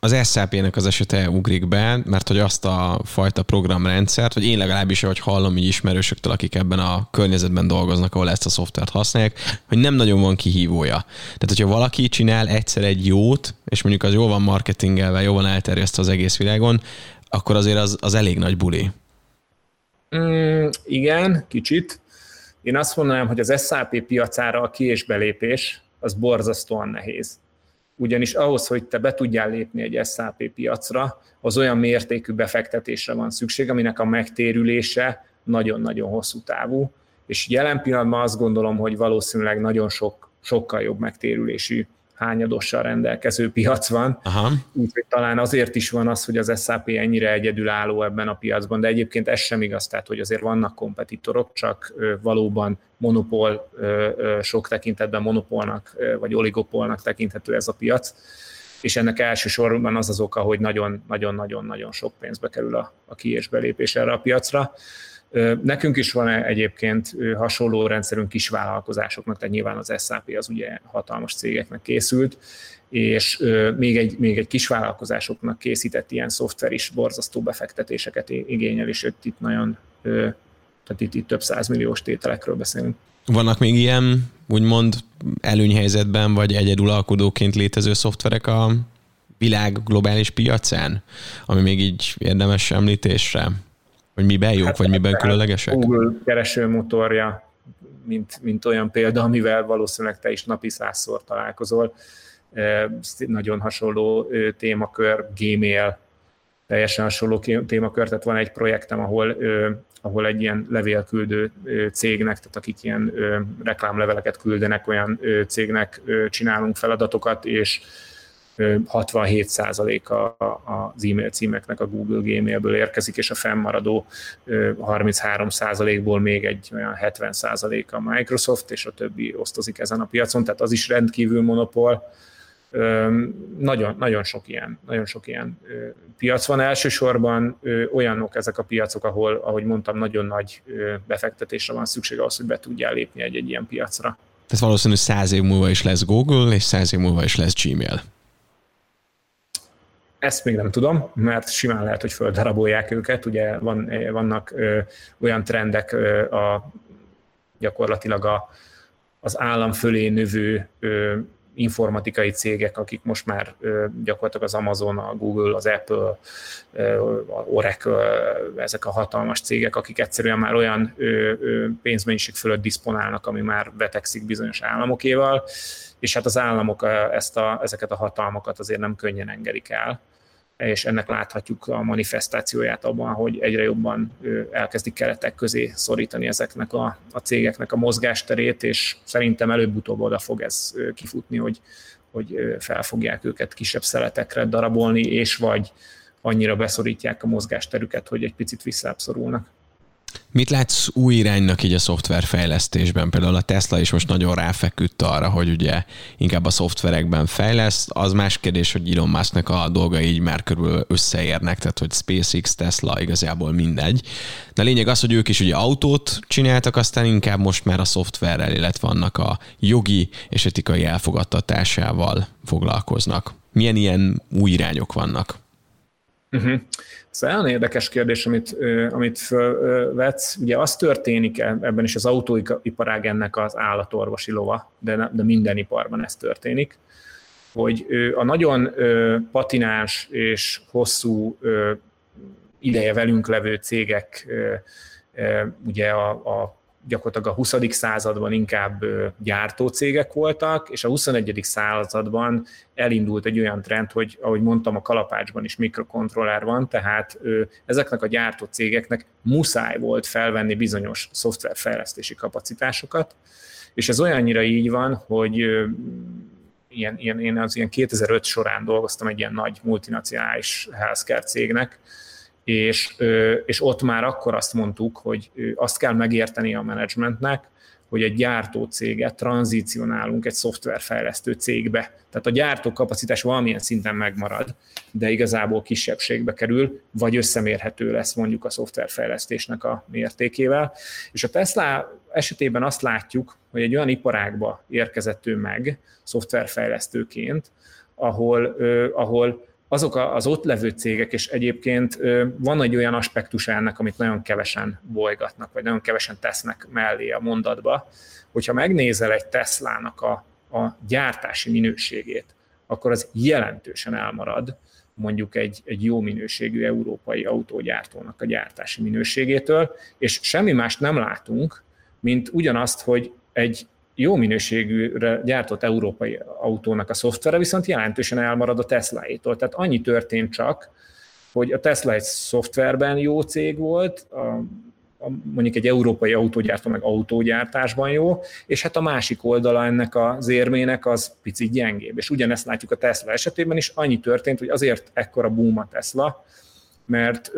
az SAP-nek az esete ugrik be, mert hogy azt a fajta programrendszert, vagy én legalábbis, hogy hallom így ismerősöktől, akik ebben a környezetben dolgoznak, ahol ezt a szoftvert használják, hogy nem nagyon van kihívója. Tehát, hogyha valaki csinál egyszer egy jót, és mondjuk az jól van marketingelve, jól van elterjesztve az egész világon, akkor azért az, az elég nagy buli. Mm, igen, kicsit. Én azt mondanám, hogy az SAP piacára a ki- és belépés az borzasztóan nehéz ugyanis ahhoz, hogy te be tudjál lépni egy SAP piacra, az olyan mértékű befektetésre van szükség, aminek a megtérülése nagyon-nagyon hosszú távú, és jelen pillanatban azt gondolom, hogy valószínűleg nagyon sok, sokkal jobb megtérülésű hányadossal rendelkező piac van. Aha. Úgyhogy talán azért is van az, hogy az SAP ennyire egyedülálló ebben a piacban, de egyébként ez sem igaz, tehát hogy azért vannak kompetitorok, csak valóban monopól, sok tekintetben monopolnak vagy oligopolnak tekinthető ez a piac és ennek elsősorban az az oka, hogy nagyon-nagyon-nagyon sok pénzbe kerül a, a ki- és belépés erre a piacra. Nekünk is van egyébként hasonló rendszerünk kisvállalkozásoknak, tehát nyilván az SAP az ugye hatalmas cégeknek készült, és még egy, még egy kisvállalkozásoknak készített ilyen szoftver is borzasztó befektetéseket igényel, és itt, itt nagyon, tehát itt, itt több százmilliós tételekről beszélünk. Vannak még ilyen, úgymond előnyhelyzetben, vagy egyedülalkodóként létező szoftverek a világ globális piacán, ami még így érdemes említésre? Hogy miben jók, hát, vagy miben különlegesek? Google keresőmotorja, mint, mint olyan példa, amivel valószínűleg te is napi százszor találkozol. Nagyon hasonló témakör, Gmail, teljesen hasonló témakör, tehát van egy projektem, ahol, ahol egy ilyen levélküldő cégnek, tehát akik ilyen reklámleveleket küldenek, olyan cégnek csinálunk feladatokat, és 67% az e-mail címeknek a Google Gmailből érkezik, és a fennmaradó 33%-ból még egy olyan 70% a Microsoft, és a többi osztozik ezen a piacon, tehát az is rendkívül monopól. Nagyon, nagyon sok ilyen, nagyon sok ilyen piac van. Elsősorban olyanok ezek a piacok, ahol, ahogy mondtam, nagyon nagy befektetésre van szükség ahhoz, hogy be tudjál lépni egy-egy ilyen piacra. Tehát valószínűleg száz év múlva is lesz Google, és száz év múlva is lesz Gmail. Ezt még nem tudom, mert simán lehet, hogy földarabolják őket. Ugye van, vannak ö, olyan trendek ö, a gyakorlatilag a, az állam fölé növő ö, informatikai cégek, akik most már ö, gyakorlatilag az Amazon, a Google, az Apple, a Oracle, ezek a hatalmas cégek, akik egyszerűen már olyan ö, ö, pénzmennyiség fölött diszponálnak, ami már vetekszik bizonyos államokéval, és hát az államok ezt a, ezeket a hatalmakat azért nem könnyen engedik el. És ennek láthatjuk a manifestációját abban, hogy egyre jobban elkezdik keretek közé szorítani ezeknek a, a cégeknek a mozgásterét, és szerintem előbb-utóbb oda fog ez kifutni, hogy, hogy fel fogják őket kisebb szeletekre darabolni, és vagy annyira beszorítják a mozgásterüket, hogy egy picit visszább Mit látsz új iránynak így a szoftverfejlesztésben? Például a Tesla is most nagyon ráfeküdt arra, hogy ugye inkább a szoftverekben fejleszt. Az más kérdés, hogy Elon Musknak a dolga így már körül összeérnek, tehát hogy SpaceX, Tesla igazából mindegy. De a lényeg az, hogy ők is ugye autót csináltak, aztán inkább most már a szoftverrel, illetve annak a jogi és etikai elfogadtatásával foglalkoznak. Milyen ilyen új irányok vannak? Uh-huh. Ez olyan érdekes kérdés, amit, amit fölvetsz. Ugye az történik e, ebben is az autóiparág ennek az állatorvosi lova, de, de minden iparban ez történik, hogy a nagyon patinás és hosszú ideje velünk levő cégek ugye a, a gyakorlatilag a 20. században inkább gyártócégek voltak, és a 21. században elindult egy olyan trend, hogy ahogy mondtam, a kalapácsban is mikrokontroller van, tehát ezeknek a gyártó cégeknek muszáj volt felvenni bizonyos szoftverfejlesztési kapacitásokat, és ez olyannyira így van, hogy ilyen, ilyen, én az ilyen 2005 során dolgoztam egy ilyen nagy multinacionális healthcare cégnek, és, és ott már akkor azt mondtuk, hogy azt kell megérteni a menedzsmentnek, hogy egy gyártó céget tranzícionálunk egy szoftverfejlesztő cégbe. Tehát a gyártó kapacitás valamilyen szinten megmarad, de igazából kisebbségbe kerül, vagy összemérhető lesz mondjuk a szoftverfejlesztésnek a mértékével. És a Tesla esetében azt látjuk, hogy egy olyan iparágba érkezett ő meg szoftverfejlesztőként, ahol, ahol azok az ott levő cégek, és egyébként van egy olyan aspektus ennek, amit nagyon kevesen bolygatnak, vagy nagyon kevesen tesznek mellé a mondatba, hogyha megnézel egy Teslának a, a gyártási minőségét, akkor az jelentősen elmarad mondjuk egy, egy jó minőségű európai autógyártónak a gyártási minőségétől, és semmi mást nem látunk, mint ugyanazt, hogy egy jó minőségűre gyártott európai autónak a szoftvere viszont jelentősen elmarad a Tesla-tól. Tehát annyi történt csak, hogy a Tesla egy szoftverben jó cég volt, a, a, mondjuk egy európai autógyártó meg autógyártásban jó, és hát a másik oldala ennek az érmének az picit gyengébb. És ugyanezt látjuk a Tesla esetében is, annyi történt, hogy azért ekkora boom a Tesla, mert,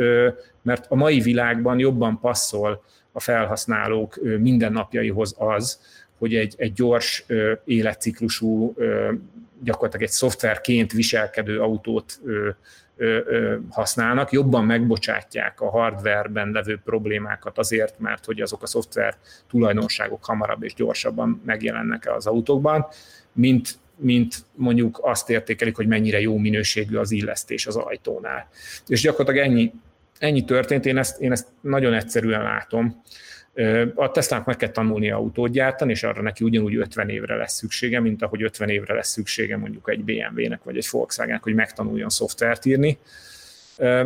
mert a mai világban jobban passzol a felhasználók mindennapjaihoz az, hogy egy, egy gyors életciklusú, gyakorlatilag egy szoftverként viselkedő autót használnak, jobban megbocsátják a hardwareben levő problémákat azért, mert hogy azok a szoftver tulajdonságok hamarabb és gyorsabban megjelennek az autókban, mint, mint mondjuk azt értékelik, hogy mennyire jó minőségű az illesztés az ajtónál. És gyakorlatilag ennyi, ennyi történt, én ezt, én ezt nagyon egyszerűen látom. A Teslának meg kell tanulni autót gyártani, és arra neki ugyanúgy 50 évre lesz szüksége, mint ahogy 50 évre lesz szüksége mondjuk egy BMW-nek vagy egy Volkswagen-nek, hogy megtanuljon szoftvert írni.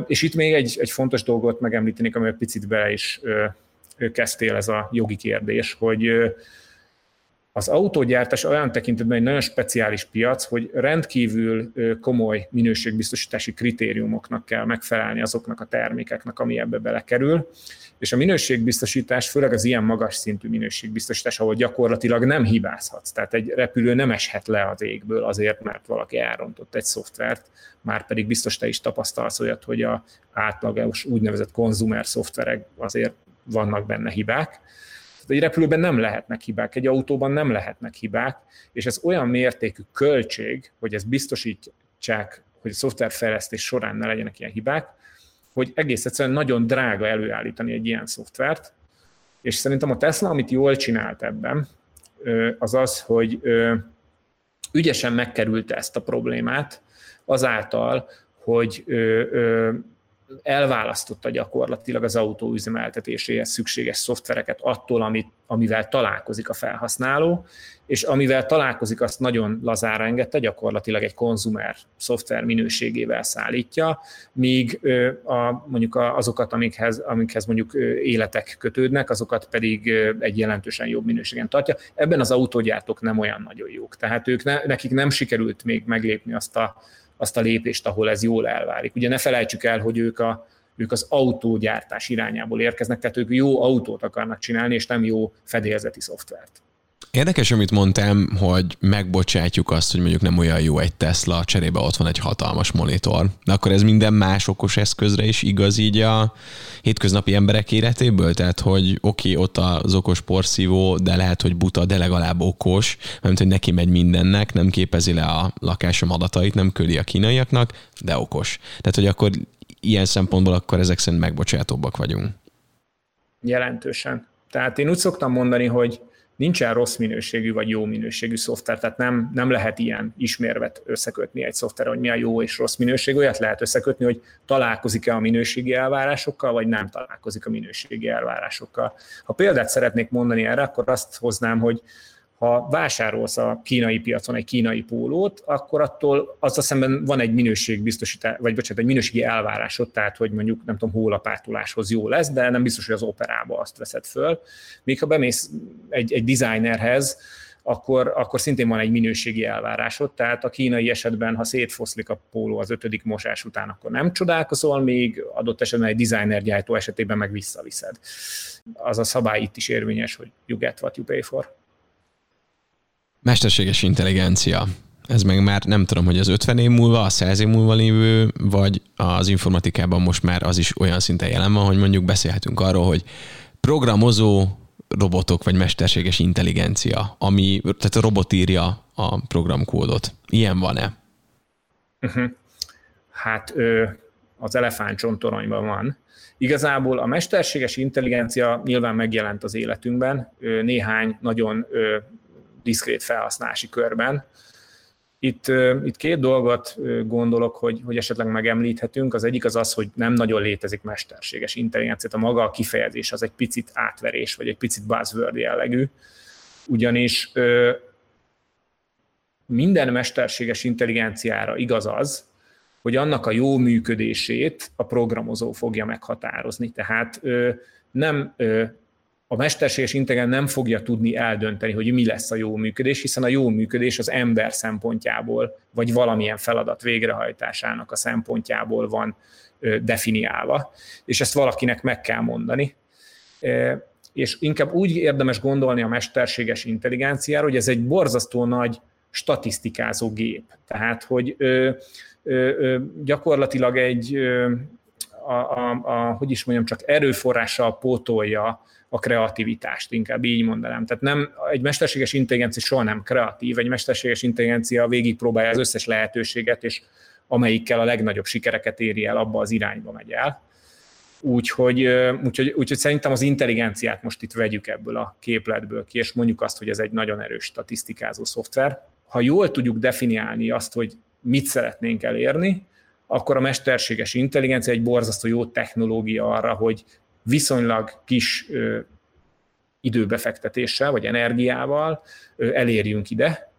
És itt még egy, egy fontos dolgot megemlítenék, amivel picit bele is kezdtél ez a jogi kérdés, hogy az autógyártás olyan tekintetben egy nagyon speciális piac, hogy rendkívül komoly minőségbiztosítási kritériumoknak kell megfelelni azoknak a termékeknek, ami ebbe belekerül, és a minőségbiztosítás, főleg az ilyen magas szintű minőségbiztosítás, ahol gyakorlatilag nem hibázhatsz, tehát egy repülő nem eshet le az égből azért, mert valaki elrontott egy szoftvert, már pedig biztos te is tapasztalsz olyat, hogy a átlagos úgynevezett konzumer szoftverek azért vannak benne hibák, egy repülőben nem lehetnek hibák, egy autóban nem lehetnek hibák, és ez olyan mértékű költség, hogy ezt biztosítsák, hogy a szoftverfejlesztés során ne legyenek ilyen hibák, hogy egész egyszerűen nagyon drága előállítani egy ilyen szoftvert, és szerintem a Tesla, amit jól csinált ebben, az az, hogy ügyesen megkerülte ezt a problémát azáltal, hogy elválasztotta gyakorlatilag az autó üzemeltetéséhez szükséges szoftvereket attól, amit, amivel találkozik a felhasználó, és amivel találkozik, azt nagyon lazára engedte, gyakorlatilag egy konzumer szoftver minőségével szállítja, míg a, mondjuk azokat, amikhez, amikhez mondjuk életek kötődnek, azokat pedig egy jelentősen jobb minőségen tartja. Ebben az autógyártók nem olyan nagyon jók. Tehát ők ne, nekik nem sikerült még meglépni azt a azt a lépést, ahol ez jól elválik. Ugye ne felejtsük el, hogy ők, a, ők az autógyártás irányából érkeznek, tehát ők jó autót akarnak csinálni, és nem jó fedélzeti szoftvert. Érdekes, amit mondtam, hogy megbocsátjuk azt, hogy mondjuk nem olyan jó egy Tesla, cserébe ott van egy hatalmas monitor. De akkor ez minden más okos eszközre is igaz így a hétköznapi emberek életéből? Tehát, hogy oké, okay, ott az okos porszívó, de lehet, hogy buta, de legalább okos, mert hogy neki megy mindennek, nem képezi le a lakásom adatait, nem küldi a kínaiaknak, de okos. Tehát, hogy akkor ilyen szempontból akkor ezek szerint megbocsátóbbak vagyunk. Jelentősen. Tehát én úgy szoktam mondani, hogy nincsen rossz minőségű vagy jó minőségű szoftver, tehát nem, nem lehet ilyen ismérvet összekötni egy szoftver, hogy mi a jó és rossz minőség, olyat lehet összekötni, hogy találkozik-e a minőségi elvárásokkal, vagy nem találkozik a minőségi elvárásokkal. Ha példát szeretnék mondani erre, akkor azt hoznám, hogy ha vásárolsz a kínai piacon egy kínai pólót, akkor attól az a szemben van egy minőségbiztosítás, vagy bocsánat, egy minőségi elvárásod, tehát hogy mondjuk nem tudom, hólapátoláshoz jó lesz, de nem biztos, hogy az operába azt veszed föl. Míg ha bemész egy, egy designerhez, akkor, akkor szintén van egy minőségi elvárásod, tehát a kínai esetben, ha szétfoszlik a póló az ötödik mosás után, akkor nem csodálkozol, még adott esetben egy designer gyártó esetében meg visszaviszed. Az a szabály itt is érvényes, hogy you get what you pay for. Mesterséges intelligencia. Ez meg már nem tudom, hogy az 50 év múlva, a 100 év múlva lévő, vagy az informatikában most már az is olyan szinten jelen van, hogy mondjuk beszélhetünk arról, hogy programozó robotok, vagy mesterséges intelligencia, ami, tehát a robot írja a programkódot. Ilyen van-e? Uh-huh. Hát ö, az elefántcsontoronyban van. Igazából a mesterséges intelligencia nyilván megjelent az életünkben, néhány nagyon diszkrét felhasználási körben, itt, itt két dolgot gondolok, hogy, hogy esetleg megemlíthetünk. Az egyik az az, hogy nem nagyon létezik mesterséges intelligencia, a maga a kifejezés az egy picit átverés, vagy egy picit buzzword jellegű, ugyanis minden mesterséges intelligenciára igaz az, hogy annak a jó működését a programozó fogja meghatározni. Tehát nem a mesterséges intelligencia nem fogja tudni eldönteni, hogy mi lesz a jó működés, hiszen a jó működés az ember szempontjából, vagy valamilyen feladat végrehajtásának a szempontjából van definiálva, és ezt valakinek meg kell mondani. És inkább úgy érdemes gondolni a mesterséges intelligenciára, hogy ez egy borzasztó nagy statisztikázó gép. Tehát, hogy ö, ö, ö, gyakorlatilag egy, ö, a, a, a, hogy is mondjam, csak erőforrással pótolja a kreativitást, inkább így mondanám. Tehát nem, egy mesterséges intelligencia soha nem kreatív, egy mesterséges intelligencia végigpróbálja az összes lehetőséget, és amelyikkel a legnagyobb sikereket éri el, abba az irányba megy el. Úgyhogy, úgyhogy, úgyhogy szerintem az intelligenciát most itt vegyük ebből a képletből ki, és mondjuk azt, hogy ez egy nagyon erős statisztikázó szoftver. Ha jól tudjuk definiálni azt, hogy mit szeretnénk elérni, akkor a mesterséges intelligencia egy borzasztó jó technológia arra, hogy viszonylag kis időbefektetéssel vagy energiával elérjünk ide.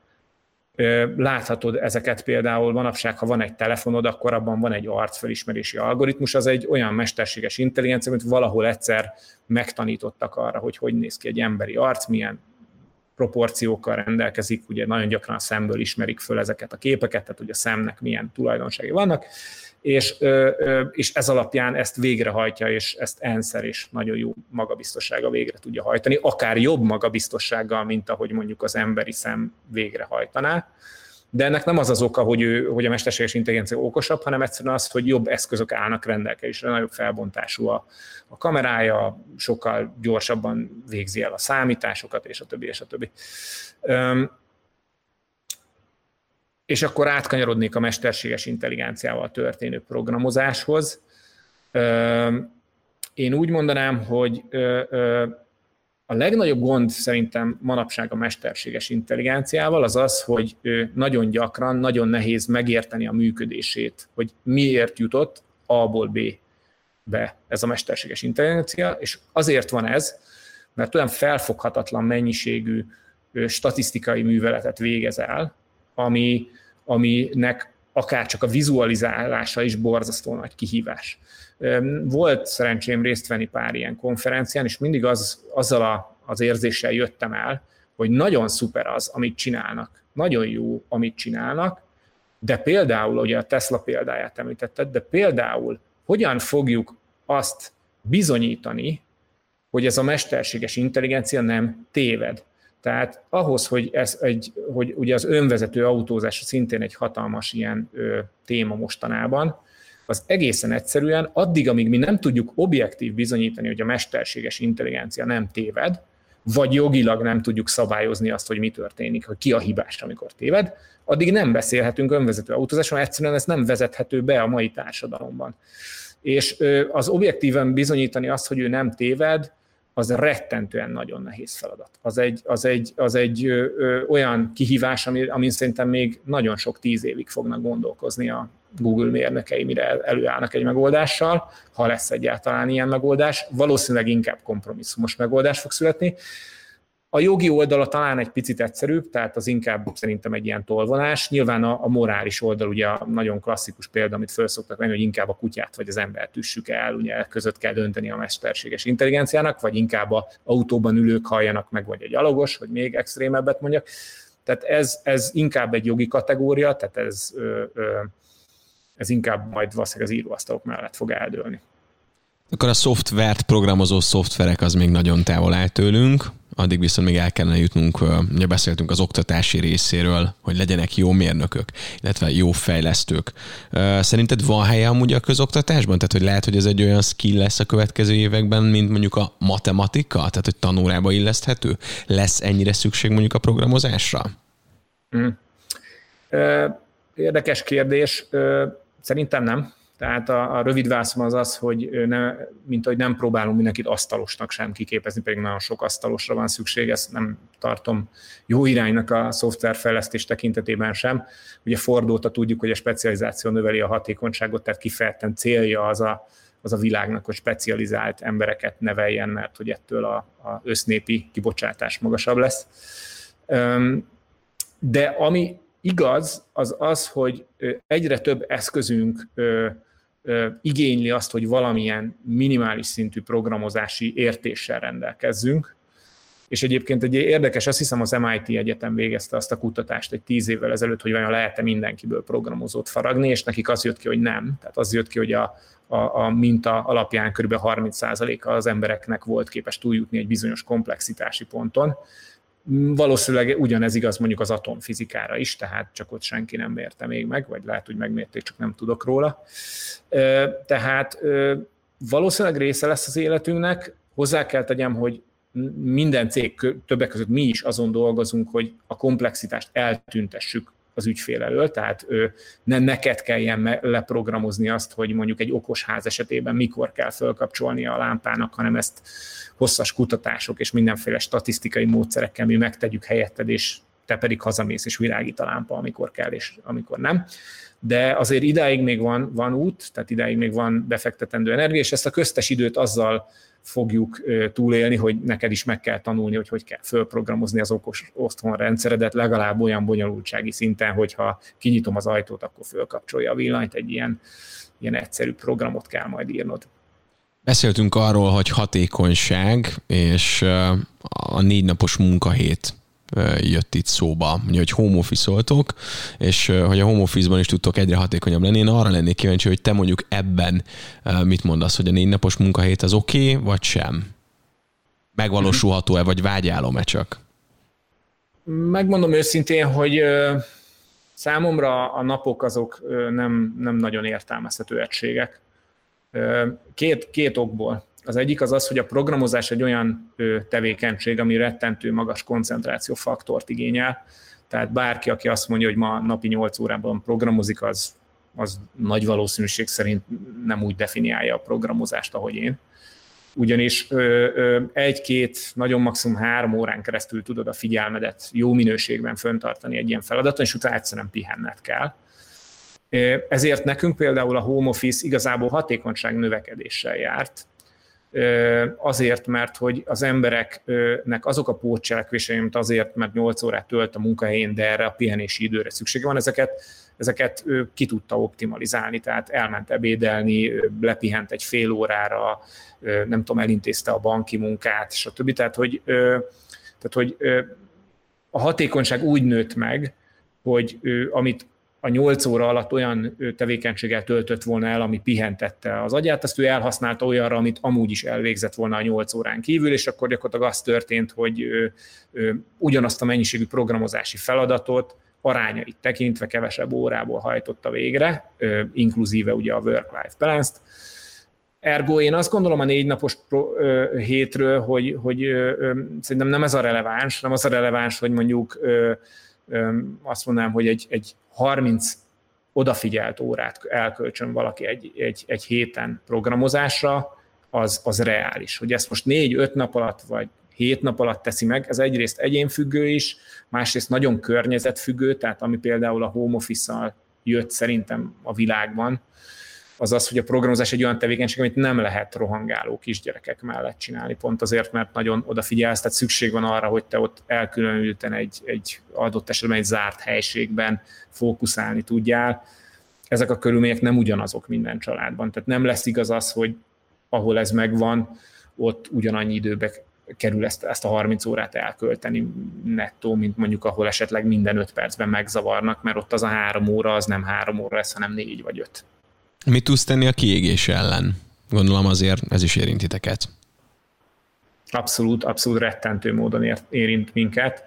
Láthatod ezeket például manapság, ha van egy telefonod, akkor abban van egy arcfelismerési algoritmus, az egy olyan mesterséges intelligencia, mint valahol egyszer megtanítottak arra, hogy hogy néz ki egy emberi arc, milyen proporciókkal rendelkezik, ugye nagyon gyakran a szemből ismerik föl ezeket a képeket, tehát hogy a szemnek milyen tulajdonságai vannak, és, és ez alapján ezt végrehajtja, és ezt enszer és nagyon jó magabiztossága végre tudja hajtani, akár jobb magabiztossággal, mint ahogy mondjuk az emberi szem végrehajtaná. De ennek nem az az oka, hogy, ő, hogy a mesterséges intelligencia okosabb, hanem egyszerűen az, hogy jobb eszközök állnak rendelkezésre, nagyobb felbontású a, a kamerája, sokkal gyorsabban végzi el a számításokat, és a többi, és a többi és akkor átkanyarodnék a mesterséges intelligenciával történő programozáshoz. Én úgy mondanám, hogy a legnagyobb gond szerintem manapság a mesterséges intelligenciával az az, hogy nagyon gyakran, nagyon nehéz megérteni a működését, hogy miért jutott A-ból B-be ez a mesterséges intelligencia, és azért van ez, mert olyan felfoghatatlan mennyiségű statisztikai műveletet végez el, ami, aminek akár csak a vizualizálása is borzasztó nagy kihívás. Volt szerencsém részt venni pár ilyen konferencián, és mindig az, azzal a, az érzéssel jöttem el, hogy nagyon szuper az, amit csinálnak. Nagyon jó, amit csinálnak, de például, ugye a Tesla példáját említetted, de például hogyan fogjuk azt bizonyítani, hogy ez a mesterséges intelligencia nem téved. Tehát ahhoz, hogy, ez egy, hogy ugye az önvezető autózás szintén egy hatalmas ilyen ö, téma mostanában, az egészen egyszerűen addig, amíg mi nem tudjuk objektív bizonyítani, hogy a mesterséges intelligencia nem téved, vagy jogilag nem tudjuk szabályozni azt, hogy mi történik, hogy ki a hibás, amikor téved, addig nem beszélhetünk önvezető autózásról, egyszerűen ez nem vezethető be a mai társadalomban. És az objektíven bizonyítani azt, hogy ő nem téved, az rettentően nagyon nehéz feladat. Az egy, az egy, az egy ö, ö, olyan kihívás, ami, amin szerintem még nagyon sok tíz évig fognak gondolkozni a Google mérnökei, mire előállnak egy megoldással, ha lesz egyáltalán ilyen megoldás. Valószínűleg inkább kompromisszumos megoldás fog születni. A jogi oldala talán egy picit egyszerűbb, tehát az inkább szerintem egy ilyen tolvonás. Nyilván a, a morális oldal, ugye a nagyon klasszikus példa, amit föl szoktak venni, hogy inkább a kutyát vagy az embert üssük el, ugye között kell dönteni a mesterséges intelligenciának, vagy inkább a autóban ülők halljanak meg, vagy egy alogos, hogy még extrémebbet mondjak. Tehát ez, ez inkább egy jogi kategória, tehát ez, ez inkább majd valószínűleg az íróasztalok mellett fog eldőlni. Akkor a szoftvert programozó szoftverek az még nagyon távol áll tőlünk, addig viszont még el kellene jutnunk, ugye beszéltünk az oktatási részéről, hogy legyenek jó mérnökök, illetve jó fejlesztők. Szerinted van helye amúgy a közoktatásban? Tehát, hogy lehet, hogy ez egy olyan skill lesz a következő években, mint mondjuk a matematika? Tehát, hogy tanórába illeszthető? Lesz ennyire szükség mondjuk a programozásra? Mm. Érdekes kérdés. Szerintem nem. Tehát a, a rövid válaszom az az, hogy ne, mint hogy nem próbálunk mindenkit asztalosnak sem kiképezni, pedig nagyon sok asztalosra van szükség, ezt nem tartom jó iránynak a szoftverfejlesztés tekintetében sem. Ugye Fordóta tudjuk, hogy a specializáció növeli a hatékonyságot, tehát kifejezetten célja az a, az a világnak, hogy specializált embereket neveljen, mert hogy ettől a, a össznépi kibocsátás magasabb lesz. De ami igaz, az az, hogy egyre több eszközünk igényli azt, hogy valamilyen minimális szintű programozási értéssel rendelkezzünk. És egyébként egy érdekes, azt hiszem az MIT Egyetem végezte azt a kutatást egy tíz évvel ezelőtt, hogy vajon lehet-e mindenkiből programozót faragni, és nekik az jött ki, hogy nem. Tehát az jött ki, hogy a, a, a minta alapján kb. 30%-a az embereknek volt képes túljutni egy bizonyos komplexitási ponton, Valószínűleg ugyanez igaz mondjuk az atomfizikára is, tehát csak ott senki nem mérte még meg, vagy lehet, hogy megmérték, csak nem tudok róla. Tehát valószínűleg része lesz az életünknek. Hozzá kell tegyem, hogy minden cég, többek között mi is azon dolgozunk, hogy a komplexitást eltüntessük az ügyfél elől, tehát ne neked kelljen leprogramozni azt, hogy mondjuk egy okos ház esetében mikor kell fölkapcsolni a lámpának, hanem ezt hosszas kutatások és mindenféle statisztikai módszerekkel mi megtegyük helyetted, és te pedig hazamész és virágít a lámpa, amikor kell és amikor nem. De azért idáig még van, van út, tehát idáig még van befektetendő energia, és ezt a köztes időt azzal fogjuk túlélni, hogy neked is meg kell tanulni, hogy hogy kell fölprogramozni az okos rendszeredet legalább olyan bonyolultsági szinten, hogyha kinyitom az ajtót, akkor fölkapcsolja a villanyt, egy ilyen, ilyen egyszerű programot kell majd írnod. Beszéltünk arról, hogy hatékonyság és a négy napos munkahét jött itt szóba, ugye, hogy home office és hogy a home office-ban is tudtok egyre hatékonyabb lenni. Én arra lennék kíváncsi, hogy te mondjuk ebben mit mondasz, hogy a négy napos munkahét az oké, okay, vagy sem? Megvalósulható-e, vagy vágyálom-e csak? Megmondom őszintén, hogy számomra a napok azok nem, nem nagyon értelmezhető egységek. Két, két okból. Az egyik az az, hogy a programozás egy olyan tevékenység, ami rettentő magas koncentrációfaktort igényel, tehát bárki, aki azt mondja, hogy ma napi 8 órában programozik, az, az nagy valószínűség szerint nem úgy definiálja a programozást, ahogy én. Ugyanis egy-két, nagyon maximum három órán keresztül tudod a figyelmedet jó minőségben föntartani egy ilyen feladaton, és utána egyszerűen pihenned kell. Ezért nekünk például a home office igazából hatékonyság növekedéssel járt, azért, mert hogy az embereknek azok a pótcselekvései, mint azért, mert 8 órát tölt a munkahelyén, de erre a pihenési időre szüksége van, ezeket, ezeket ki tudta optimalizálni, tehát elment ebédelni, lepihent egy fél órára, nem tudom, elintézte a banki munkát, stb. Tehát, hogy, tehát, hogy a hatékonyság úgy nőtt meg, hogy amit a nyolc óra alatt olyan tevékenységgel töltött volna el, ami pihentette az agyát, azt ő elhasználta olyanra, amit amúgy is elvégzett volna a nyolc órán kívül, és akkor gyakorlatilag az történt, hogy ő, ő, ugyanazt a mennyiségű programozási feladatot arányait tekintve kevesebb órából hajtotta végre, inkluzíve ugye a work-life balance-t. Ergo én azt gondolom a négy napos pro, ö, hétről, hogy, hogy ö, szerintem nem ez a releváns, nem az a releváns, hogy mondjuk ö, ö, azt mondanám, hogy egy, egy 30 odafigyelt órát elkölcsön valaki egy, egy, egy héten programozásra, az, az reális. Hogy ezt most négy-öt nap alatt, vagy hét nap alatt teszi meg, ez egyrészt egyénfüggő is, másrészt nagyon környezetfüggő, tehát ami például a home office-szal jött szerintem a világban, az az, hogy a programozás egy olyan tevékenység, amit nem lehet rohangáló kisgyerekek mellett csinálni, pont azért, mert nagyon odafigyelsz, tehát szükség van arra, hogy te ott elkülönülten egy, egy adott esetben egy zárt helységben fókuszálni tudjál. Ezek a körülmények nem ugyanazok minden családban, tehát nem lesz igaz az, hogy ahol ez megvan, ott ugyanannyi időbe kerül ezt, ezt a 30 órát elkölteni nettó, mint mondjuk ahol esetleg minden 5 percben megzavarnak, mert ott az a három óra az nem három óra lesz, hanem négy vagy öt. Mit tudsz tenni a kiégés ellen? Gondolom azért ez is érintiteket. Abszolút, abszolút rettentő módon érint minket.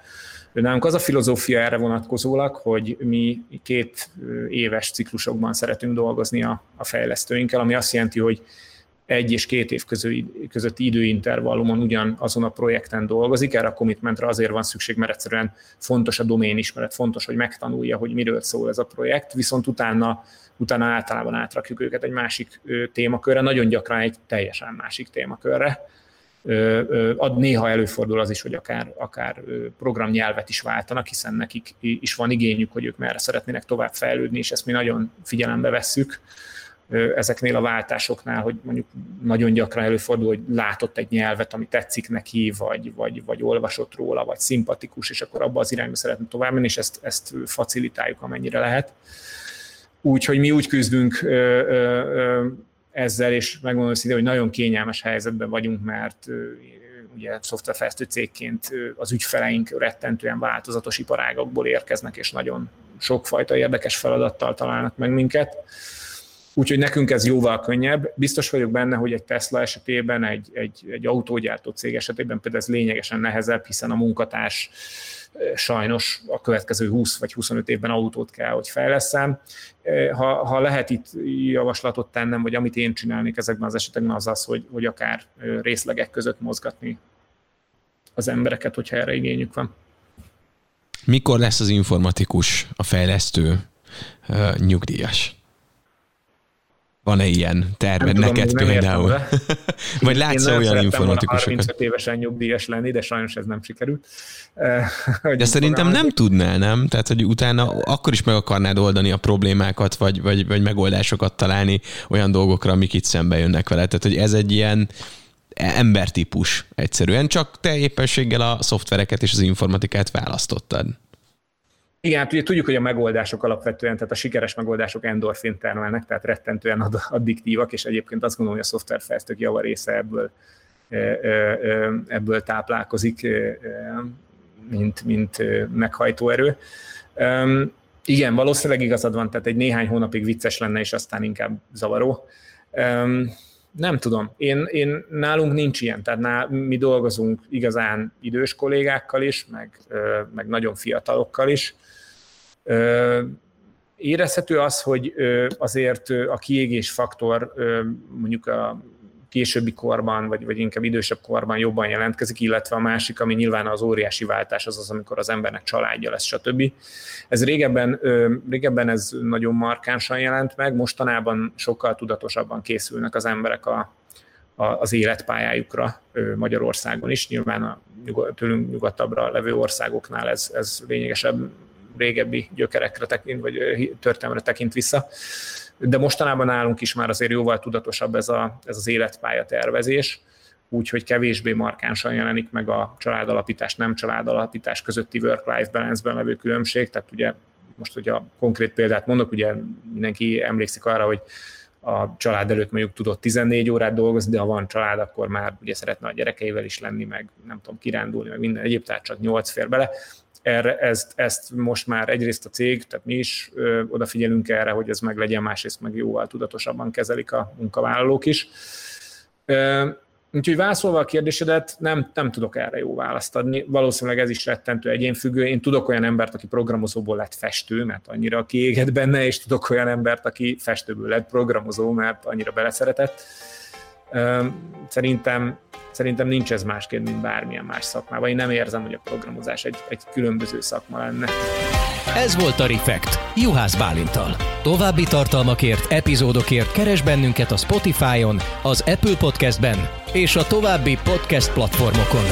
Nálunk az a filozófia erre vonatkozólag, hogy mi két éves ciklusokban szeretünk dolgozni a, a fejlesztőinkkel, ami azt jelenti, hogy egy és két év közötti időintervallumon ugyan azon a projekten dolgozik, erre a commitmentre azért van szükség, mert egyszerűen fontos a domén ismeret, fontos, hogy megtanulja, hogy miről szól ez a projekt, viszont utána, utána általában átrakjuk őket egy másik témakörre, nagyon gyakran egy teljesen másik témakörre. Ad néha előfordul az is, hogy akár, akár programnyelvet is váltanak, hiszen nekik is van igényük, hogy ők merre szeretnének tovább fejlődni, és ezt mi nagyon figyelembe vesszük ezeknél a váltásoknál, hogy mondjuk nagyon gyakran előfordul, hogy látott egy nyelvet, ami tetszik neki, vagy, vagy, vagy olvasott róla, vagy szimpatikus, és akkor abba az irányba szeretne tovább menni, és ezt, ezt facilitáljuk, amennyire lehet. Úgyhogy mi úgy küzdünk ö, ö, ö, ezzel, és megmondom szinte, hogy nagyon kényelmes helyzetben vagyunk, mert ugye szoftverfejlesztő cégként az ügyfeleink rettentően változatos iparágokból érkeznek, és nagyon sokfajta érdekes feladattal találnak meg minket Úgyhogy nekünk ez jóval könnyebb. Biztos vagyok benne, hogy egy Tesla esetében, egy, egy, egy autógyártó cég esetében például ez lényegesen nehezebb, hiszen a munkatárs sajnos a következő 20 vagy 25 évben autót kell, hogy fejleszem. Ha, ha lehet itt javaslatot tennem, vagy amit én csinálnék ezekben az esetekben, az az, hogy, hogy akár részlegek között mozgatni az embereket, hogyha erre igényük van. Mikor lesz az informatikus, a fejlesztő nyugdíjas? Van-e ilyen terved tudom, neked például? Vagy látsz olyan informatikusokat? 35 évesen nyugdíjas lenni, de sajnos ez nem sikerült. de szerintem nem tudnál, nem? Tehát, hogy utána akkor is meg akarnád oldani a problémákat, vagy, vagy, vagy megoldásokat találni olyan dolgokra, amik itt szembe jönnek vele. Tehát, hogy ez egy ilyen embertípus egyszerűen, csak te éppenséggel a szoftvereket és az informatikát választottad. Igen, hát ugye tudjuk, hogy a megoldások alapvetően, tehát a sikeres megoldások endorfin termelnek, tehát rettentően addiktívak, és egyébként azt gondolom, hogy a szoftverfejlesztők java része ebből, ebből táplálkozik, mint, mint meghajtóerő. Igen, valószínűleg igazad van, tehát egy néhány hónapig vicces lenne, és aztán inkább zavaró. Nem tudom. Én, én nálunk nincs ilyen, tehát nál, mi dolgozunk igazán idős kollégákkal is, meg, meg nagyon fiatalokkal is Érezhető az, hogy azért a kiégés faktor mondjuk a későbbi korban, vagy, vagy inkább idősebb korban jobban jelentkezik, illetve a másik, ami nyilván az óriási váltás, az az, amikor az embernek családja lesz, stb. Ez régebben, régebben ez nagyon markánsan jelent meg, mostanában sokkal tudatosabban készülnek az emberek a, a, az életpályájukra Magyarországon is. Nyilván a tőlünk nyugatabbra levő országoknál ez, ez lényegesebb régebbi gyökerekre tekint, vagy történelmre tekint vissza. De mostanában nálunk is már azért jóval tudatosabb ez, a, ez az életpálya tervezés, úgyhogy kevésbé markánsan jelenik meg a családalapítás, nem családalapítás közötti work-life balance-ben levő különbség, tehát ugye most, hogy a konkrét példát mondok, ugye mindenki emlékszik arra, hogy a család előtt mondjuk tudott 14 órát dolgozni, de ha van család, akkor már ugye szeretne a gyerekeivel is lenni, meg nem tudom, kirándulni, meg minden egyéb, tehát csak 8 fér bele erre, ezt, ezt most már egyrészt a cég, tehát mi is ö, odafigyelünk erre, hogy ez meg legyen, másrészt meg jóval tudatosabban kezelik a munkavállalók is. Ö, úgyhogy válaszolva a kérdésedet, nem, nem tudok erre jó választ adni. Valószínűleg ez is rettentő egyénfüggő. Én tudok olyan embert, aki programozóból lett festő, mert annyira kiégett benne, és tudok olyan embert, aki festőből lett programozó, mert annyira beleszeretett. Szerintem Szerintem nincs ez másként, mint bármilyen más szakmában. Én nem érzem, hogy a programozás egy, egy különböző szakma lenne. Ez volt a Refekt, Juhász Bálintal. További tartalmakért, epizódokért keres bennünket a Spotify-on, az Apple Podcast-ben és a további podcast platformokon.